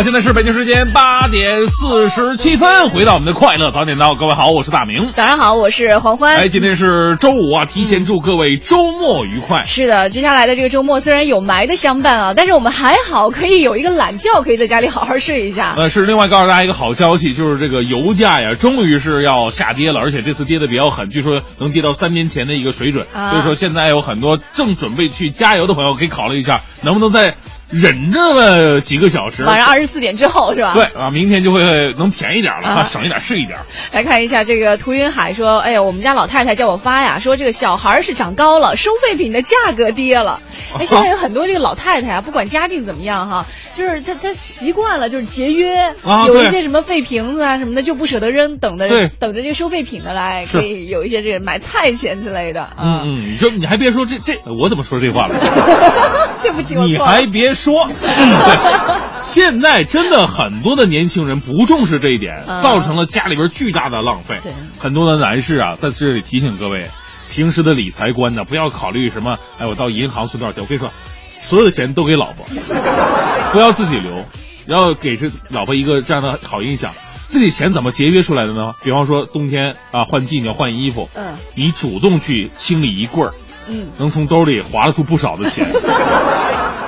好，现在是北京时间八点四十七分，回到我们的快乐早点到，各位好，我是大明。早上好，我是黄欢。哎，今天是周五啊，提前祝各位周末愉快。是的，接下来的这个周末虽然有霾的相伴啊，但是我们还好可以有一个懒觉，可以在家里好好睡一下。呃，是另外告诉大家一个好消息，就是这个油价呀，终于是要下跌了，而且这次跌的比较狠，据说能跌到三年前的一个水准。啊所以说现在有很多正准备去加油的朋友，可以考虑一下，能不能再忍这么几个小时。晚上二十四点之后是吧？对啊，明天就会能便宜点了，啊省一点是一点。来看一下这个涂云海说：“哎呀，我们家老太太叫我发呀，说这个小孩是长高了，收废品的价格跌了。哎，现在有很多这个老太太啊，不管家境怎么样哈，就是她她习惯了就是节约，啊有一些什么废瓶子啊什么的就不舍得扔，等着对等着这个收废品的来，可以有一些这个买菜钱之类的。啊嗯嗯，你说你还别说这这，我怎么说这话了？对不起，我你错了还别说，嗯，对，现在真的很多的年轻人不重视这一点，嗯造成了家里边巨大的浪费。对，很多的男士啊，在这里提醒各位，平时的理财观呢，不要考虑什么，哎，我到银行存多少钱。我跟你说，所有的钱都给老婆，不要自己留。要给这老婆一个这样的好印象。自己钱怎么节约出来的呢？比方说冬天啊换季你要换衣服，嗯你主动去清理衣柜儿，嗯能从兜里划拉出不少的钱。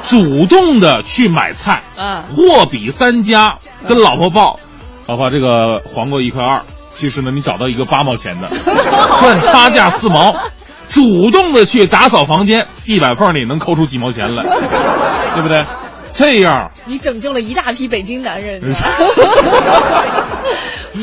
主动的去买菜，嗯，货比三家，跟老婆报，老婆这个黄瓜一块二，其实呢你找到一个八毛钱的，赚差价四毛，主动的去打扫房间，地板缝里能抠出几毛钱来，对不对？这样。你拯救了一大批北京男人，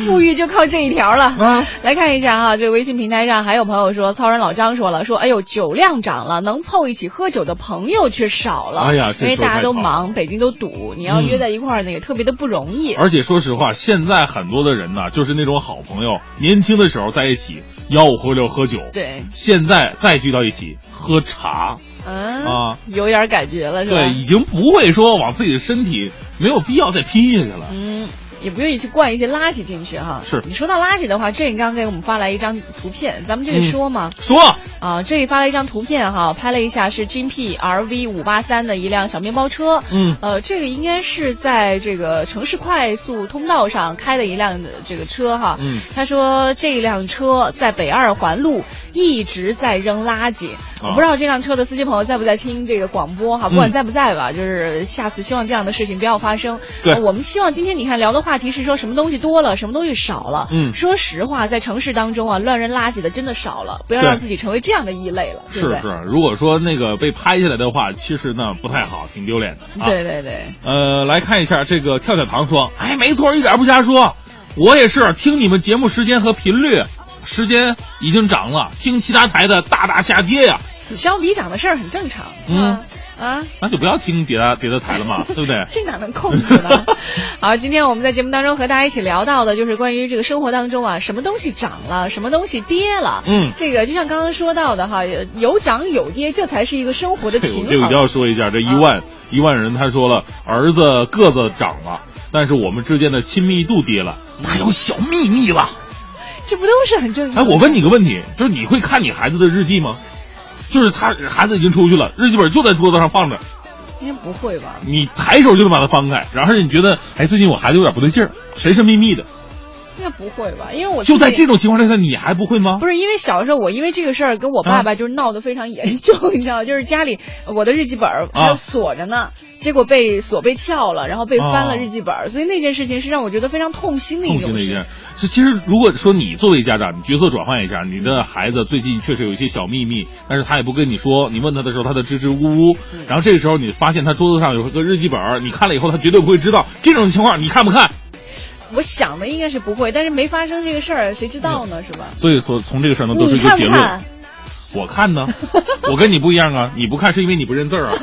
富裕就靠这一条了。啊，来看一下哈，这个微信平台上还有朋友说，糙人老张说了，说哎呦酒量涨了，能凑一起喝酒的朋友却少了。哎呀这因为大家都忙，北京都堵，你要嗯约在一块儿呢也特别的不容易。而且说实话，现在很多的人呢，就是那种好朋友，年轻的时候在一起吆五喝六喝酒，对，现在再聚到一起喝茶，嗯啊有点感觉了是吧？对，已经不会说往自己的身体没有必要再拼下去了。嗯，也不愿意去灌一些垃圾进去哈。是你说到垃圾的话，这刚给我们发来一张图片，咱们这个嗯说吗？说啊，这里发了一张图片哈，拍了一下是 GP RV 五八三的一辆小面包车。嗯呃，这个应该是在这个城市快速通道上开的一辆的这个车哈。嗯他说这辆车在北二环路一直在扔垃圾。啊。我不知道这辆车的司机朋友在不在听这个广播哈，不管嗯在不在吧，就是下次希望这样的事情不要发生。我们希望今天你看聊的话题是说什么东西多了，什么东西少了。嗯。说实话，在城市当中啊，乱扔垃圾的真的少了，不要让自己成为这样的异类了？是是，如果说那个被拍下来的话，其实呢不太好，挺丢脸的。啊、对对对，呃，来看一下这个跳跳糖说，哎，没错，一点不瞎说，我也是听你们节目时间和频率，时间已经涨了，听其他台的大大下跌呀、此消彼长的事儿很正常。嗯啊，那就不要听别的别的台了嘛，对不对？这哪能控制呢？好，今天我们在节目当中和大家一起聊到的就是关于这个生活当中啊，什么东西涨了，什么东西跌了。嗯这个就像刚刚说到的哈，有涨有跌，这才是一个生活的对，平衡这个一定要。说一下，这一万、一万人他说了，儿子个子长了，但是我们之间的亲密度跌了，他有小秘密了。这不都是很正常哎，我问你个问题，就是你会看你孩子的日记吗？就是他孩子已经出去了，日记本就在桌子上放着，应该不会吧？你抬手就能把它翻开，然后你觉得，哎，最近我孩子有点不对劲儿，神神秘秘的，应该不会吧？因为我就在这种情况之下，你还不会吗？不是因为小时候我因为这个事儿跟我爸爸就是闹得非常严重，你知道，就是家里我的日记本儿锁着呢，结果被锁被撬了，然后被翻了哦日记本儿，所以那件事情是让我觉得非常痛心的一种事。痛心的一件是，其实如果说你作为家长，你角色转换一下，你的孩子最近确实有一些小秘密，但是他也不跟你说，你问他的时候，他的支支吾吾，嗯然后这个时候你发现他桌子上有个日记本，你看了以后，他绝对不会知道这种情况，你看不看？我想的应该是不会，但是没发生这个事儿，谁知道呢？是吧？所以说从这个事儿呢，得出你一个结论。看不看？我看呢，我跟你不一样啊，你不看是因为你不认字儿啊。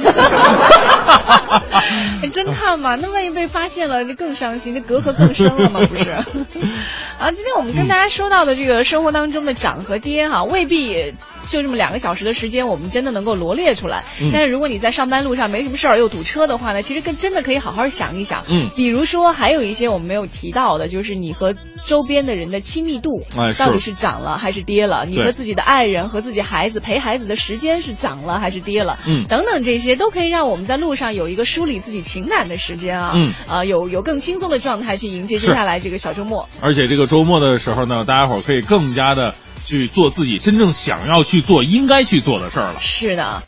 你 真看吗？那万一被发现了，那更伤心，那隔阂更深了吗？不是？啊，今天我们跟大家说到的这个生活当中的涨和跌哈，未必就这么两个小时的时间，我们真的能够罗列出来。嗯但是如果你在上班路上没什么事儿又堵车的话呢，其实更真的可以好好想一想。嗯比如说还有一些我们没有提到的，就是你和周边的人的亲密度，哎到底是涨了还是跌了？你和自己的爱人和自己孩子陪孩子的时间是涨了还是跌了？嗯等等这些都可以让我们在路上有一个梳理自己情感的时间啊，嗯啊、有有更轻松的状态去迎接接下来这个小周末。而且这个周末的时候呢，大家伙儿可以更加的去做自己真正想要去做、应该去做的事儿了。是的。